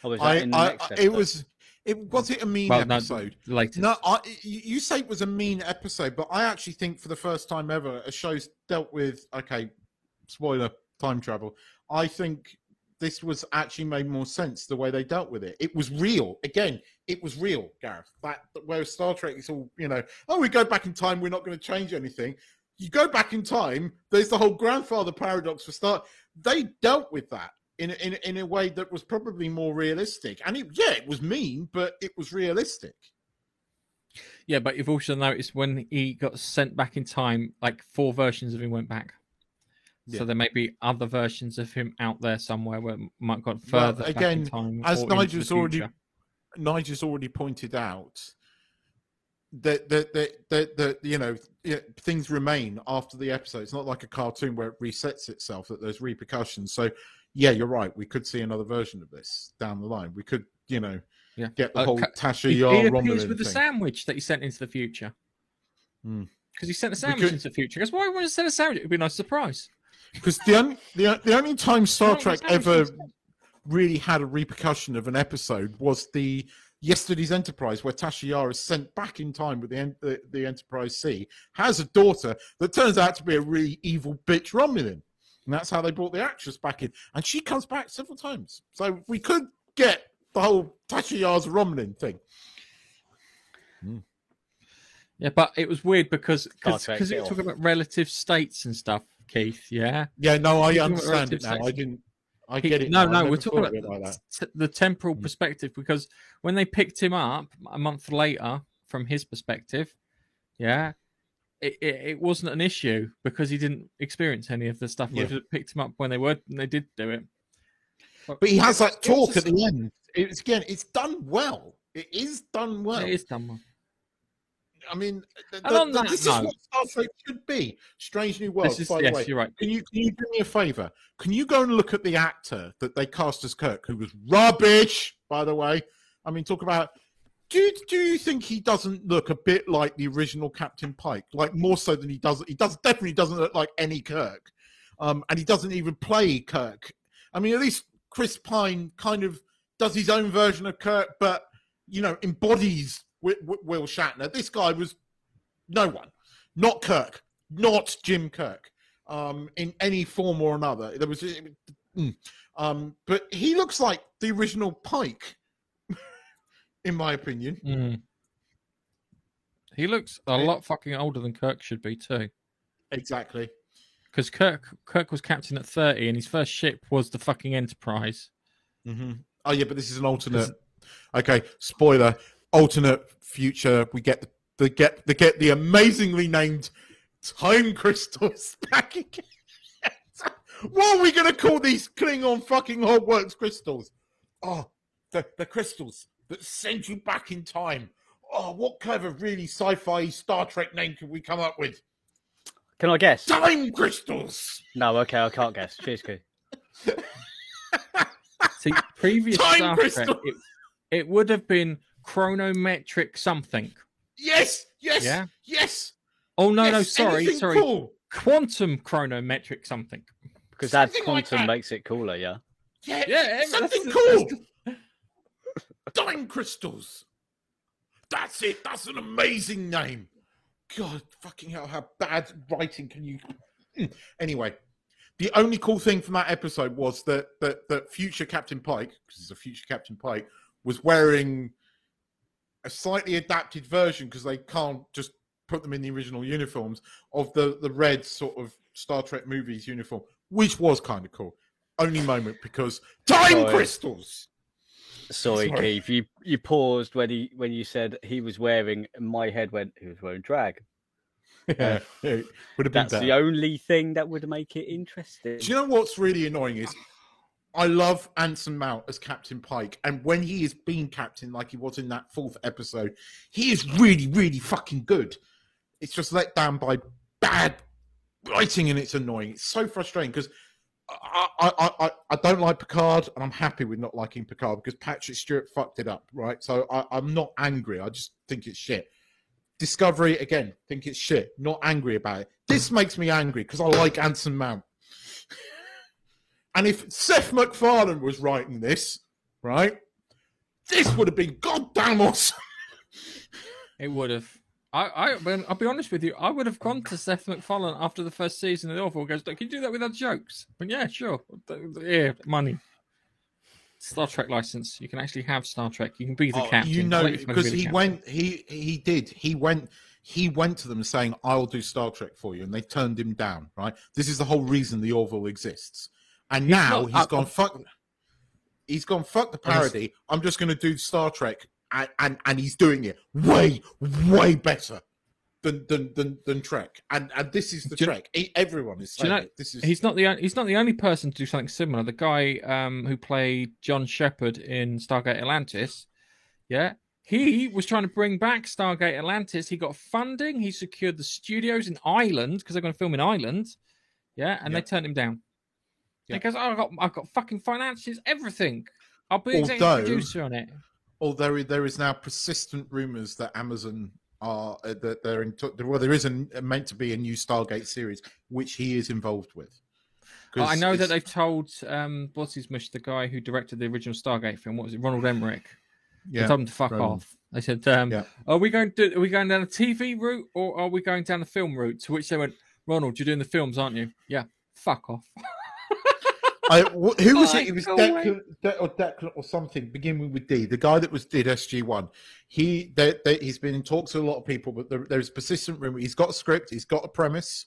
Oh, that I, I, it was. It was it a mean Well, episode. latest. No, I, you you say it was a mean episode, but I actually think for the first time ever, a show's dealt with. Okay, spoiler: time travel. I think this was actually made more sense the way they dealt with it. It was real. Again, it was real, Gareth. That whereas Star Trek is all you know. Oh, we go back in time. We're not going to change anything. You go back in time. There's the whole grandfather paradox for start. They dealt with that in a- in in a way that was probably more realistic. And it, yeah, it was mean, but it was realistic. Yeah, but you've also noticed when he got sent back in time, like four versions of him went back. Yeah. So there may be other versions of him out there somewhere where might got Well, further back again, in time. as or into the Nigel's already. Nigel's already pointed out that that that that, you know things remain after the episode. It's not like a cartoon where it resets itself. That there's repercussions. So yeah, you're right. We could see another version of this down the line. We could you know Yeah. get the Uh, whole ca- Tasha Yar he appears Romulan with the sandwich that he sent into the future. Hmm. Because he sent a sandwich could- into the future. Because why would he send a sandwich? It'd be a nice surprise. Because the only the, the only time Star Trek ever really had a repercussion of an episode was the yesterday's Enterprise, where Tasha Yar is sent back in time with the, the the Enterprise C, has a daughter that turns out to be a really evil bitch Romulan, and that's how they brought the actress back in, and she comes back several times. So we could get the whole Tasha Yar's Romulan thing. Hmm. Yeah, but it was weird because Star because Trek, because it get was off. talking about relative states and stuff, Keith. Yeah. Yeah, no, I You're talking about understand it relative now. I didn't. I He- get it. No, no, we're talking about like t- the temporal Mm. perspective because when they picked him up a month later from his perspective, yeah, it, it, it wasn't an issue because he didn't experience any of the stuff. Yeah. They picked him up when they were and they did do it. But he has that talk just- at the end. It's again, it's done well. It is done well. it is done well. I mean, th- And on th- that this is what Star Trek should be. Strange New Worlds. Is by yes, the way, you're right. can you can you do me a favor? Can you go and look at the actor that they cast as Kirk, who was rubbish, by the way? I mean, talk about. Do you, do you think he doesn't look a bit like the original Captain Pike? Like more so than he does. He does definitely doesn't look like any Kirk, um, and he doesn't even play Kirk. I mean, at least Chris Pine kind of does his own version of Kirk, but you know, embodies Wi- Wi- Will Shatner. This guy was no one, not Kirk, not Jim Kirk, um, in any form or another. There was, mm. um, but he looks like the original Pike, in my opinion. Mm. He looks a lot fucking older than Kirk should be too. Exactly. Because Kirk Kirk was captain at thirty, and his first ship was the fucking Enterprise. Mm-hmm. Oh yeah, but this is an alternate. Okay, spoiler. Alternate future. We get the they get the get the amazingly named time crystals back again. what are we gonna call these Klingon fucking Hogwarts crystals? Oh, the the crystals that send you back in time. Oh, what kind of really sci-fi Star Trek name could we come up with? Can I guess? Time crystals. No, okay, I can't guess. Cheers, Koo. See, previous Time Star crystal. Trek, it, it would have been chronometric something. Yes, yes, Yeah. yes. Oh no, no, sorry, sorry. Cool. Quantum chronometric something. Because that Something like quantum that. makes it cooler, yeah. Yeah, Yeah, something that's- cool. Time crystals. That's it. That's an amazing name. God, fucking hell! How bad writing can you? Mm. Anyway, the only cool thing from that episode was that that that future Captain Pike, because it's a future Captain Pike, was wearing a slightly adapted version because they can't just put them in the original uniforms of the the red sort of Star Trek movies uniform, which was kind of cool. Only moment because time Sorry. crystals. Sorry, Sorry. Keith. You you paused when he when you said he was wearing. My head went. He was wearing drag. Yeah, uh, it would have been That's better. the only thing that would make it interesting. Do you know what's really annoying is I love Anson Mount as Captain Pike, and when he is being captain, like he was in that fourth episode, he is really, really fucking good. It's just let down by bad writing, and it's annoying. It's so frustrating because I, I, I, I, don't like Picard, and I'm happy with not liking Picard because Patrick Stewart fucked it up, right? So I, I'm not angry. I just think it's shit. Discovery again, think it's shit. Not angry about it. This makes me angry because I like Anson Mount. And if Seth MacFarlane was writing this, right, this would have been goddamn awesome. It would have. I, I, I'll be honest with you. I would have gone to Seth MacFarlane after the first season of The Orville. Goes, can you do that without jokes? But yeah, sure. Yeah, money. Star Trek license. You can actually have Star Trek. You can be the Oh, captain. you know, because be he went, he he did, he went, he went to them saying, "I'll do Star Trek for you," and they turned him down. Right? This is the whole reason the Orville exists. And He's now not- he's uh, gone fuck. He's gone fuck the parody. I'm just going to do Star Trek, and, and and he's doing it way way better than than than, than Trek. And and this is the Trek. E- Everyone is do you saying know- this is He's not the he's not the only person to do something similar. The guy um, who played John Sheppard in Stargate Atlantis, yeah, he was trying to bring back Stargate Atlantis. He got funding. He secured the studios in Ireland because they're going to film in Ireland, yeah, and Yeah. they turned him down. Yeah. Because I got I got fucking finances, everything. I'll be executive Although- producer on it. although there is now persistent rumors that Amazon are uh, that they're in t- well there is a, meant to be a new Stargate series which he is involved with. I know that they've told um, what's his mush, the guy who directed the original Stargate film. What was it, Ronald Emmerich? They yeah told him to fuck Roland. off. They said, um, Yeah. "Are we going to are we going down the TV route or are we going down the film route?" To which they went, "Ronald, you're doing the films, aren't you?" Yeah, fuck off. I, wh- who was Like, it? It was oh Declan, De- or Declan or something beginning with D. The guy that was did SG One. He they, they, he's been in talks with a lot of people, but there, there's persistent rumor. He's got a script. He's got a premise.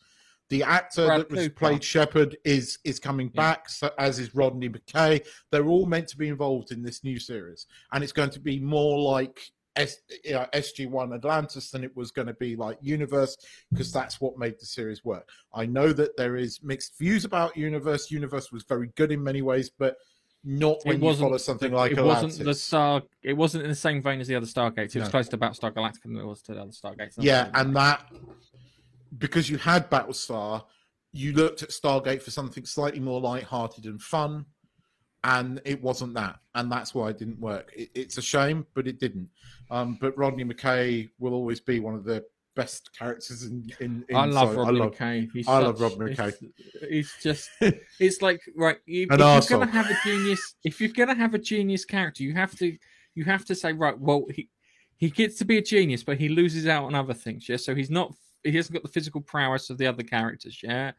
The actor Brad that was Cooper. played Sheppard is is coming Yeah. back, so, as is Rodney McKay. They're all meant to be involved in this new series, and it's going to be more like S, you know, SG1 Atlantis than it was going to be like Universe, because that's what made the series work. I know that there is mixed views about Universe. Universe was very good in many ways, but not when you follow something like it Atlantis. wasn't the Star. It wasn't in the same vein as the other Stargates. It was No. closer to Battlestar Galactica than it was to the other Stargates. yeah, and that because you had Battlestar, you looked at Stargate for something slightly more light-hearted and fun, and it wasn't that, and that's why it didn't work. It, it's a shame, but it didn't. Um, but Rodney McKay will always be one of the best characters in. in, in I love so Rodney love- McKay. He's I love Rodney he's- He's just. It's like right. If, An if you're gonna have a genius, if you're gonna have a genius character, you have to. You have to say right. Well, he he gets to be a genius, but he loses out on other things. Yeah. So he's not. He hasn't got the physical prowess of the other characters. Yeah.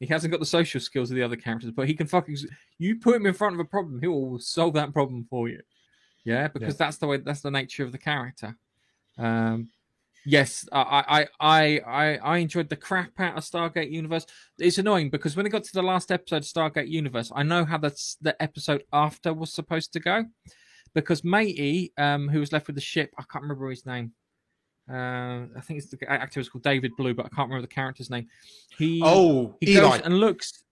He hasn't got the social skills of the other characters, but he can fucking. You put him in front of a problem, he will solve that problem for you. Yeah, because that's the way. That's the nature of the character. Um, yes, I, I, I, I, I enjoyed the crap out of Stargate Universe. It's annoying because when it got to the last episode of Stargate Universe, I know how that's the episode after was supposed to go, because Matey, um, who was left with the ship, I can't remember his name. Uh, I think it's the actor was called David Blue, but I can't remember the character's name. He Oh, he Eli. goes and looks.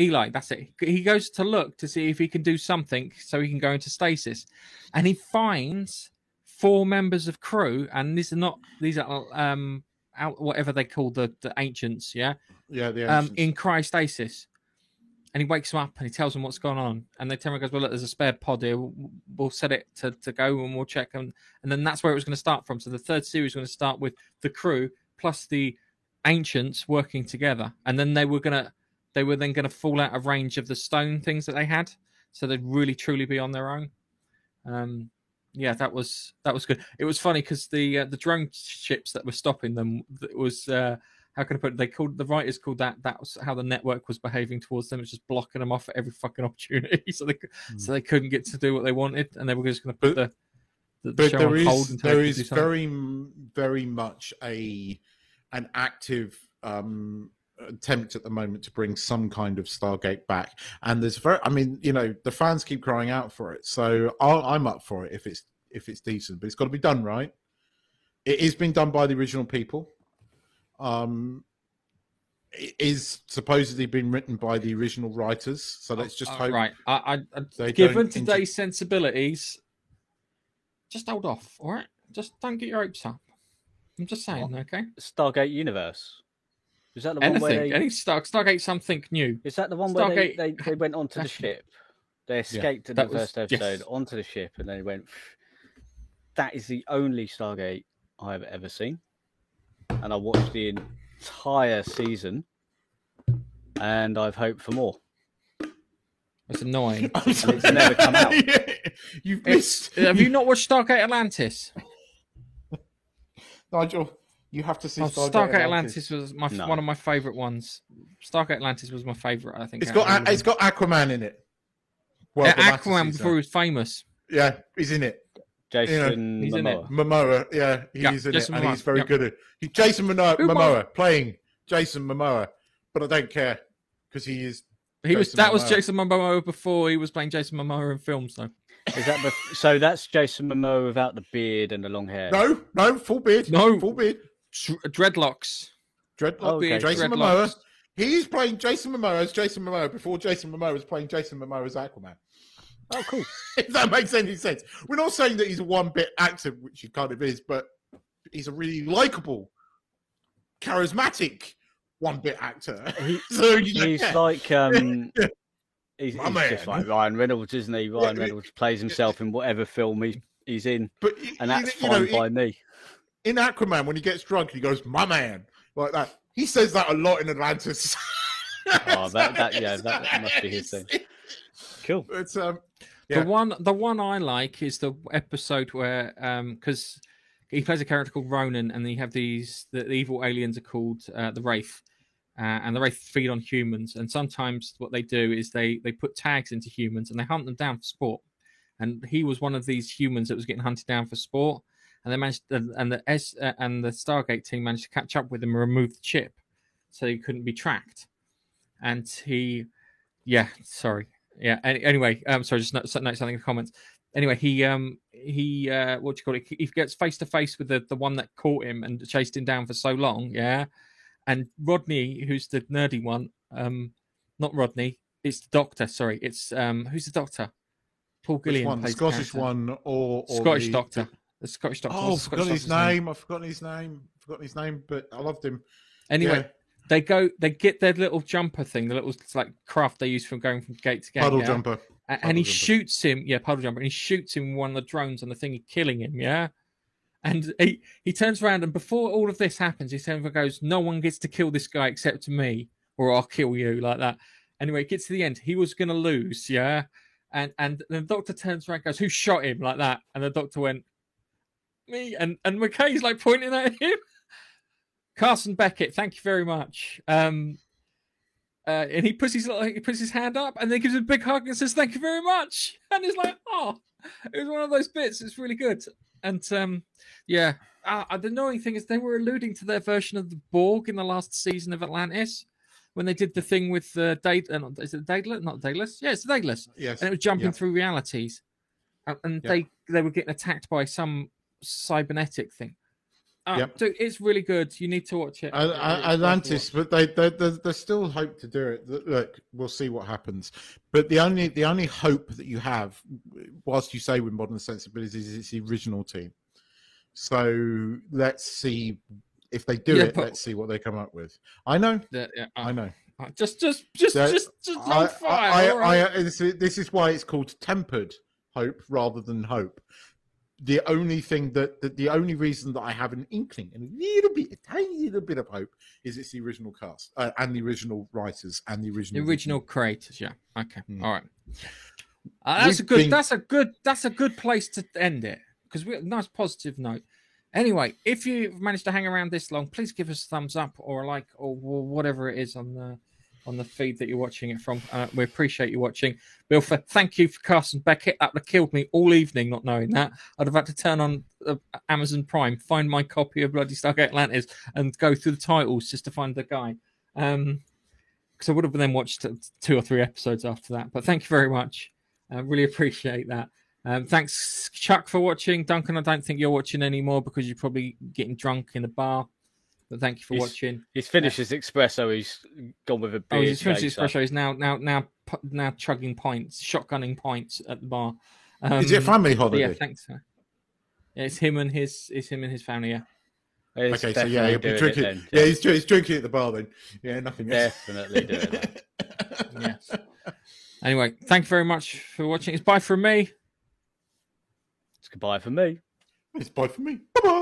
Eli, that's it. He goes to look to see if he can do something so he can go into stasis, and he finds four members of crew, and these are not these are um out whatever they call the the ancients, yeah, yeah, the um in cryostasis. And he wakes them up and he tells them what's gone on. And they tell him, goes, Well, look, there's a spare pod here. We'll, we'll set it to, to go and we'll check. And, and then that's where it was going to start from. So the third series was going to start with the crew plus the ancients working together. And then they were going to, they were then going to fall out of range of the stone things that they had. So they'd really truly be on their own. Um, yeah, that was that was good. It was funny because the uh, the drone ships that were stopping them it was uh, how can I put it? They called the writers called that that was how the network was behaving towards them. It's just blocking them off at every fucking opportunity, so they cou- so they couldn't get to do what they wanted, and they were just going to put the the, the but show there on is hold until there they could do very very much a an active um attempt at the moment to bring some kind of stargate back. And there's very i mean you know the fans keep crying out for it. So I'll, i'm up for it if it's if it's decent but it's got to be done right. It is being done by the original people um it is supposedly been written by the original writers so let's just Uh, hope right. I, I, I they given don't inter- today's sensibilities, just hold off. All right, just don't get your hopes up. I'm just saying, okay. Stargate Universe. Is that the one where Anything, they? any Star Stargate, something new. Is that the one where they, they, they went onto the ship? They escaped in the that was- first episode yes. onto the ship, and they went. That is the only Stargate I've ever seen, and I watched the entire season, and I've hoped for more. It's annoying. it's never come out. You've It's, missed. have you not watched Stargate Atlantis? Nigel, you have to see Oh, Stargate, Stargate, Atlantis. Atlantis was my No. one of my favorite ones. Stargate Atlantis was my favorite. I think It's out of all got of them. it's got Aquaman in it. Well, Yeah, Aquaman before he was famous. Yeah, he's in it. Jason he's in it. Momoa. Momoa, yeah, Yeah, he's in Jason it, and he's very yeah. good at. He, Jason Momoa, Who Momoa playing Jason Momoa, but I don't care because he is. He was Jason that was Jason Momoa before he was playing Jason Momoa in films, though. Is that bef- so? That's Jason Momoa without the beard and the long hair. No, no, full beard. No. full beard. Dr- Dreadlocks. Dreadlock. Oh, okay. Jason Dreadlocks. Momoa. He's playing Jason Momoa as Jason Momoa before Jason Momoa was playing Jason Momoa as Aquaman. Oh, cool. if that makes any sense. We're not saying that he's a one bit actor, which he kind of is, but he's a really likable, charismatic one bit actor. He, so know, he's like um, he's, he's just like Ryan Reynolds, isn't he? Ryan Yeah, Reynolds plays himself in whatever film he, he's in, but and that's you fine know, by me. in Aquaman when he gets drunk, he goes, "My man," like that. He says that a lot in Atlantis. Oh, that- that- yeah, that- that must be his thing. Cool. It's um, Yeah. The one the one I like is the episode where um because he plays a character called Ronan and you have these the, the evil aliens are called uh, the Wraith. Uh, and the Wraith feed on humans, and sometimes what they do is they they put tags into humans and they hunt them down for sport. And he was one of these humans that was getting hunted down for sport, and they managed and and the S uh, and the Stargate team managed to catch up with him and remove the chip, so he couldn't be tracked. And he, yeah, sorry, yeah. Any, anyway, um, sorry, just note, note something in the comments. Anyway, he um he uh what do you call it? He gets face to face with the the one that caught him and chased him down for so long, yeah. And Rodney, who's the nerdy one, um, not Rodney, it's the doctor. Sorry, it's um, who's the doctor? Paul Gillian one? The Scottish character. one or, or Scottish the, doctor. The Scottish doctor. Oh, I've forgotten his doctor's name. I've forgotten his name. I've forgotten his name, but I loved him. Anyway. They go, they get their little jumper thing, the little like craft they use from going from gate to gate. puddle yeah? jumper. A- Puddle and he jumper. shoots him, yeah, puddle jumper, and he shoots him with one of the drones on the thing, killing him, yeah. And he he turns around, and before all of this happens, he turns around and goes, "No one gets to kill this guy except me, or I'll kill you," like that. Anyway, it gets to the end. He was gonna lose, yeah. And and the doctor turns around, and goes, "Who shot him?" like that. And the doctor went, "Me." And and McKay's like pointing at him. Carson Beckett, thank you very much. Um, uh, and he puts his he puts his hand up and then gives a big hug and says thank you very much and it's like oh it was one of those bits it's really good and um yeah uh, the annoying thing is they were alluding to their version of the borg in the last season of atlantis when they did the thing with uh, Date, uh, not- is it Daedalus? Not Daedalus. Yeah, it's Daedalus, Yes. and it was jumping Yeah. through realities, and, and Yeah. they they were getting attacked by some cybernetic thing. Uh, Yep. dude, it's really good. You need to watch it. At- It's at- worth Atlantis, but they, they, they, still hope to do it. Look- we'll see what happens. But the only the only hope that you have, whilst you say with modern sensibilities, is it's the original team. So let's see if they do Yeah, it. but- Let's see what they come up with. I know. Yeah, yeah, I know. uh, Just, just, just, That- just, just I, fire. I, I, right? I, this is why it's called tempered hope rather than hope. The only thing that, that the only reason that I have an inkling and a little bit, a tiny little bit of hope is it's the original cast uh, and the original writers and the the original original creators. Yeah. Okay. Mm. All right. Uh, that's a We've good. been- That's a good. That's a good place to end it because we nice positive note. Anyway, if you've managed to hang around this long, please give us a thumbs up or a like or whatever it is on the on the feed that you're watching it from. Uh, we appreciate you watching. Bill, for, thank you for Carson Beckett. That would have killed me all evening not knowing that. I'd have had to turn on uh, Amazon Prime, find my copy of Bloody Stargate Atlantis, and go through the titles just to find the guy. Um, because I would have then watched two or three episodes after that. But thank you very much. I really appreciate that. Um, thanks, Chuck, for watching. Duncan, I don't think you're watching anymore because you're probably getting drunk in the bar. But thank you for He's- watching. He's finished his espresso. He's gone with a beer. Oh, he's finished today, his so- espresso. He's now now now now chugging pints, shotgunning pints at the bar. Um, is it a family but holiday? Yeah, thanks. Yeah, it's him and his it's him and his family. Yeah. He's okay, so yeah, definitely he'll be it drinking. then. yeah, he's, he's drinking at the bar then. Yeah, nothing else. definitely doing it. Yes. anyway, thank you very much for watching. It's bye from me. It's goodbye from me. It's bye from me. Bye bye.